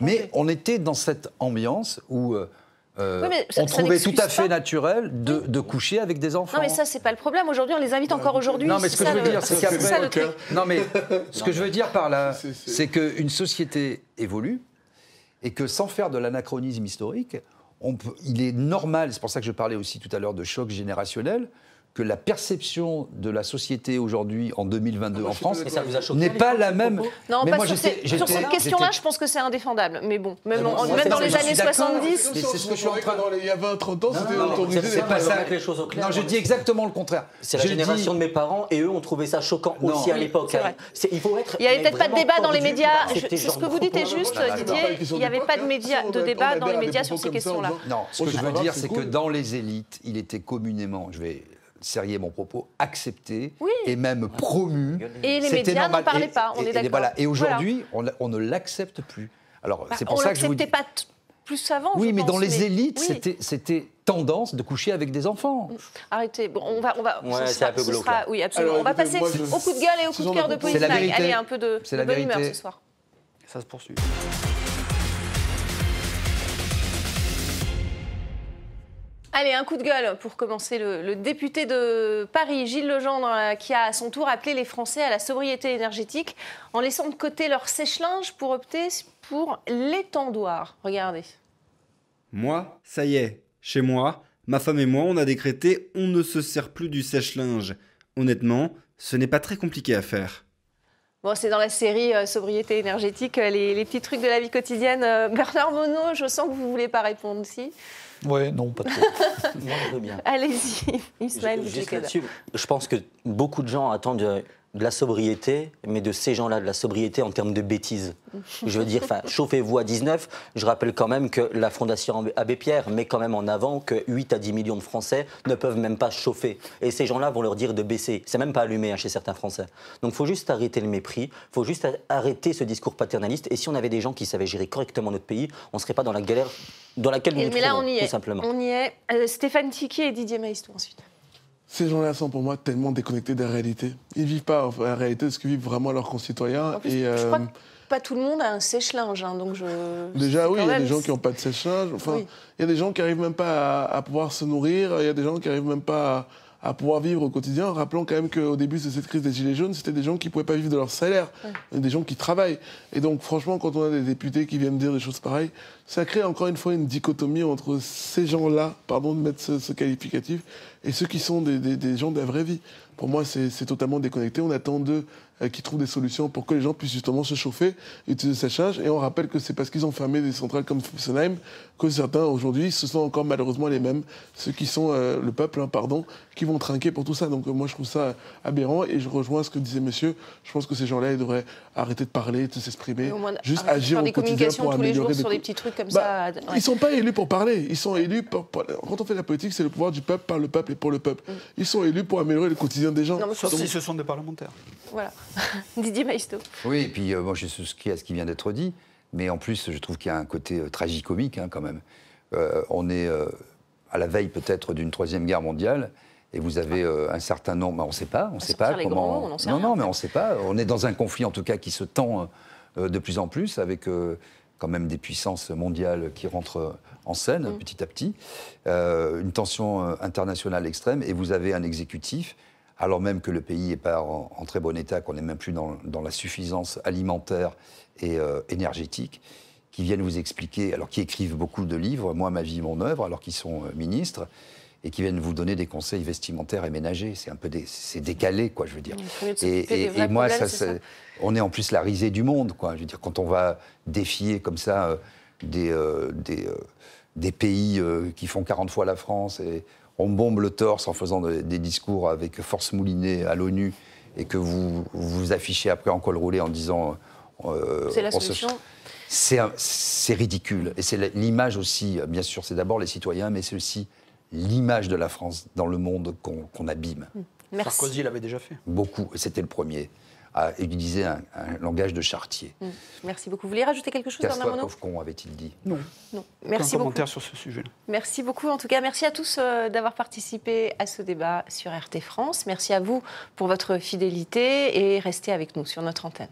Mais on était dans cette ambiance où euh, on trouvait tout à fait naturel de, coucher avec des enfants. Non, mais ça, c'est pas le problème. Aujourd'hui, on les invite encore aujourd'hui. Non, mais ce que je veux dire, c'est qu'après. Non, mais ce que je veux dire par là, c'est qu'une société évolue et que sans faire de l'anachronisme historique, on il est normal, c'est pour ça que je parlais aussi tout à l'heure de choc générationnel, que la perception de la société aujourd'hui, en 2022 en France, n'est pas la même. Non, pas sur, cette question-là, je pense que c'est indéfendable. Mais bon, même, dans les années 70. C'est ce que je suis en train Il y a 20, 30 ans, c'était autorisé. C'est pas ça. Les choses au clair. Non, je dis exactement le contraire. C'est la génération de mes parents et eux ont trouvé ça choquant aussi à l'époque. Il faut être. Il n'y avait peut-être pas de débat dans les médias. Ce que vous dites est juste, Didier. Il n'y avait pas de débat dans les médias sur ces questions-là. Non, ce que je veux dire, c'est que dans les élites, il était communément, je vais serrier mon propos, accepté et même promu. Et les médias n'en parlaient pas, on est d'accord. Voilà. Et aujourd'hui, on, ne l'accepte plus. Alors, bah, c'est pour ça que je vous dis... pas plus avant. Oui, mais dans les élites, c'était tendance de coucher avec des enfants. Mm. Arrêtez. Bon, on va, on va. Ouais, c'est un peu glauque. Oui, absolument. on va passer au coup de gueule et au coup de cœur de police. Allez, un peu de, de bonne humeur ce soir. Ça se poursuit. Allez, un coup de gueule pour commencer. Le, député de Paris, Gilles Legendre, qui a à son tour appelé les Français à la sobriété énergétique en laissant de côté leur sèche-linge pour opter pour l'étendoir. Regardez. Moi, ça y est, chez moi, ma femme et moi, on a décrété on ne se sert plus du sèche-linge. Honnêtement, ce n'est pas très compliqué à faire. Bon, c'est dans la série euh, Sobriété énergétique, euh, les, petits trucs de la vie quotidienne. Euh, Bernard Monod, je sens que vous ne voulez pas répondre, si Oui, non, pas trop. Moi, je veux bien. Allez-y, Ismaël. je pense que beaucoup de gens attendent de la sobriété, mais de ces gens-là, de la sobriété en termes de bêtises. Je veux dire, chauffez-vous à 19. Je rappelle quand même que la Fondation Abbé Pierre met quand même en avant que 8 à 10 millions de Français ne peuvent même pas chauffer. Et ces gens-là vont leur dire de baisser. C'est même pas allumé hein, chez certains Français. Donc il faut juste arrêter le mépris, il faut juste arrêter ce discours paternaliste. Et si on avait des gens qui savaient gérer correctement notre pays, on ne serait pas dans la galère dans laquelle nous nous mais là, on y tout est. simplement. On y est. Euh, Stéphane Tiquet et Didier Maistre ensuite. Ces gens-là sont pour moi tellement déconnectés de la réalité. Ils ne vivent pas la réalité de ce que vivent vraiment leurs concitoyens. et, je crois euh, que pas tout le monde a un sèche-linge, hein, donc je. Déjà, oui, il y a des gens qui n'ont pas de sèche-linge. Enfin, il y a des gens qui n'arrivent même pas à, pouvoir se nourrir. Il y a des gens qui n'arrivent même pas à à pouvoir vivre au quotidien. Rappelons quand même qu'au début de cette crise des Gilets jaunes, c'était des gens qui ne pouvaient pas vivre de leur salaire, des gens qui travaillent. Et donc, franchement, quand on a des députés qui viennent dire des choses pareilles, ça crée encore une fois une dichotomie entre ces gens-là, pardon de mettre ce, qualificatif, et ceux qui sont des, des gens de la vraie vie. Pour moi, c'est totalement déconnecté. On attend d'eux qui trouvent des solutions pour que les gens puissent justement se chauffer, utiliser ces charges. Et on rappelle que c'est parce qu'ils ont fermé des centrales comme Fessenheim que certains aujourd'hui, ce sont encore malheureusement les mêmes, ceux qui sont euh, le peuple, hein, pardon, qui vont trinquer pour tout ça. Donc euh, moi je trouve ça aberrant et je rejoins ce que disait monsieur. Je pense que ces gens-là, ils devraient arrêter de parler, de s'exprimer, juste agir au quotidien pour tous les jours sur des petits trucs comme bah, ça. Ils sont pas élus pour parler. Ils sont élus pour, quand on fait la politique, c'est le pouvoir du peuple par le peuple et pour le peuple. Mm. Ils sont élus pour améliorer le quotidien des gens. Sauf si ce sont des parlementaires. Voilà. Didier Maisto. Oui, et puis euh, moi je souscris à ce qui vient d'être dit, mais en plus je trouve qu'il y a un côté euh, tragicomique hein, quand même. Euh, on est à la veille peut-être d'une troisième guerre mondiale. Et vous avez un certain nombre, bah, on ne sait pas, on ne sait pas comment. non, non, mais on ne sait pas. On est dans un conflit en tout cas qui se tend de plus en plus avec quand même des puissances mondiales qui rentrent en scène mm. petit à petit, une tension internationale extrême, et vous avez un exécutif alors même que le pays n'est pas en, très bon état, qu'on n'est même plus dans, la suffisance alimentaire et euh, énergétique, qui viennent vous expliquer, alors qui écrivent beaucoup de livres, moi, ma vie, mon œuvre, alors qu'ils sont euh, ministres, et qui viennent vous donner des conseils vestimentaires et ménagers. C'est un peu c'est décalé, quoi, je veux dire. Et, moi, ça, on est en plus la risée du monde, quoi. Je veux dire, quand on va défier comme ça euh, des, des, des, pays qui font 40 fois la France et on bombe le torse en faisant des discours avec force moulinée à l'ONU et que vous vous affichez après en col roulé en disant. Euh, c'est la solution. C'est ridicule. Et c'est l'image aussi, bien sûr, c'est d'abord les citoyens, mais c'est aussi l'image de la France dans le monde qu'on abîme. Merci. Sarkozy l'avait déjà fait. Beaucoup, c'était le premier à utiliser un, langage de chartier. Mm. Merci beaucoup. Vous voulez rajouter quelque chose, Bernard Monod con, avait-il dit. Non. non. Merci beaucoup. commentaire sur ce sujet. Merci beaucoup. En tout cas, merci à tous euh, d'avoir participé à ce débat sur RT France. Merci à vous pour votre fidélité et restez avec nous sur notre antenne.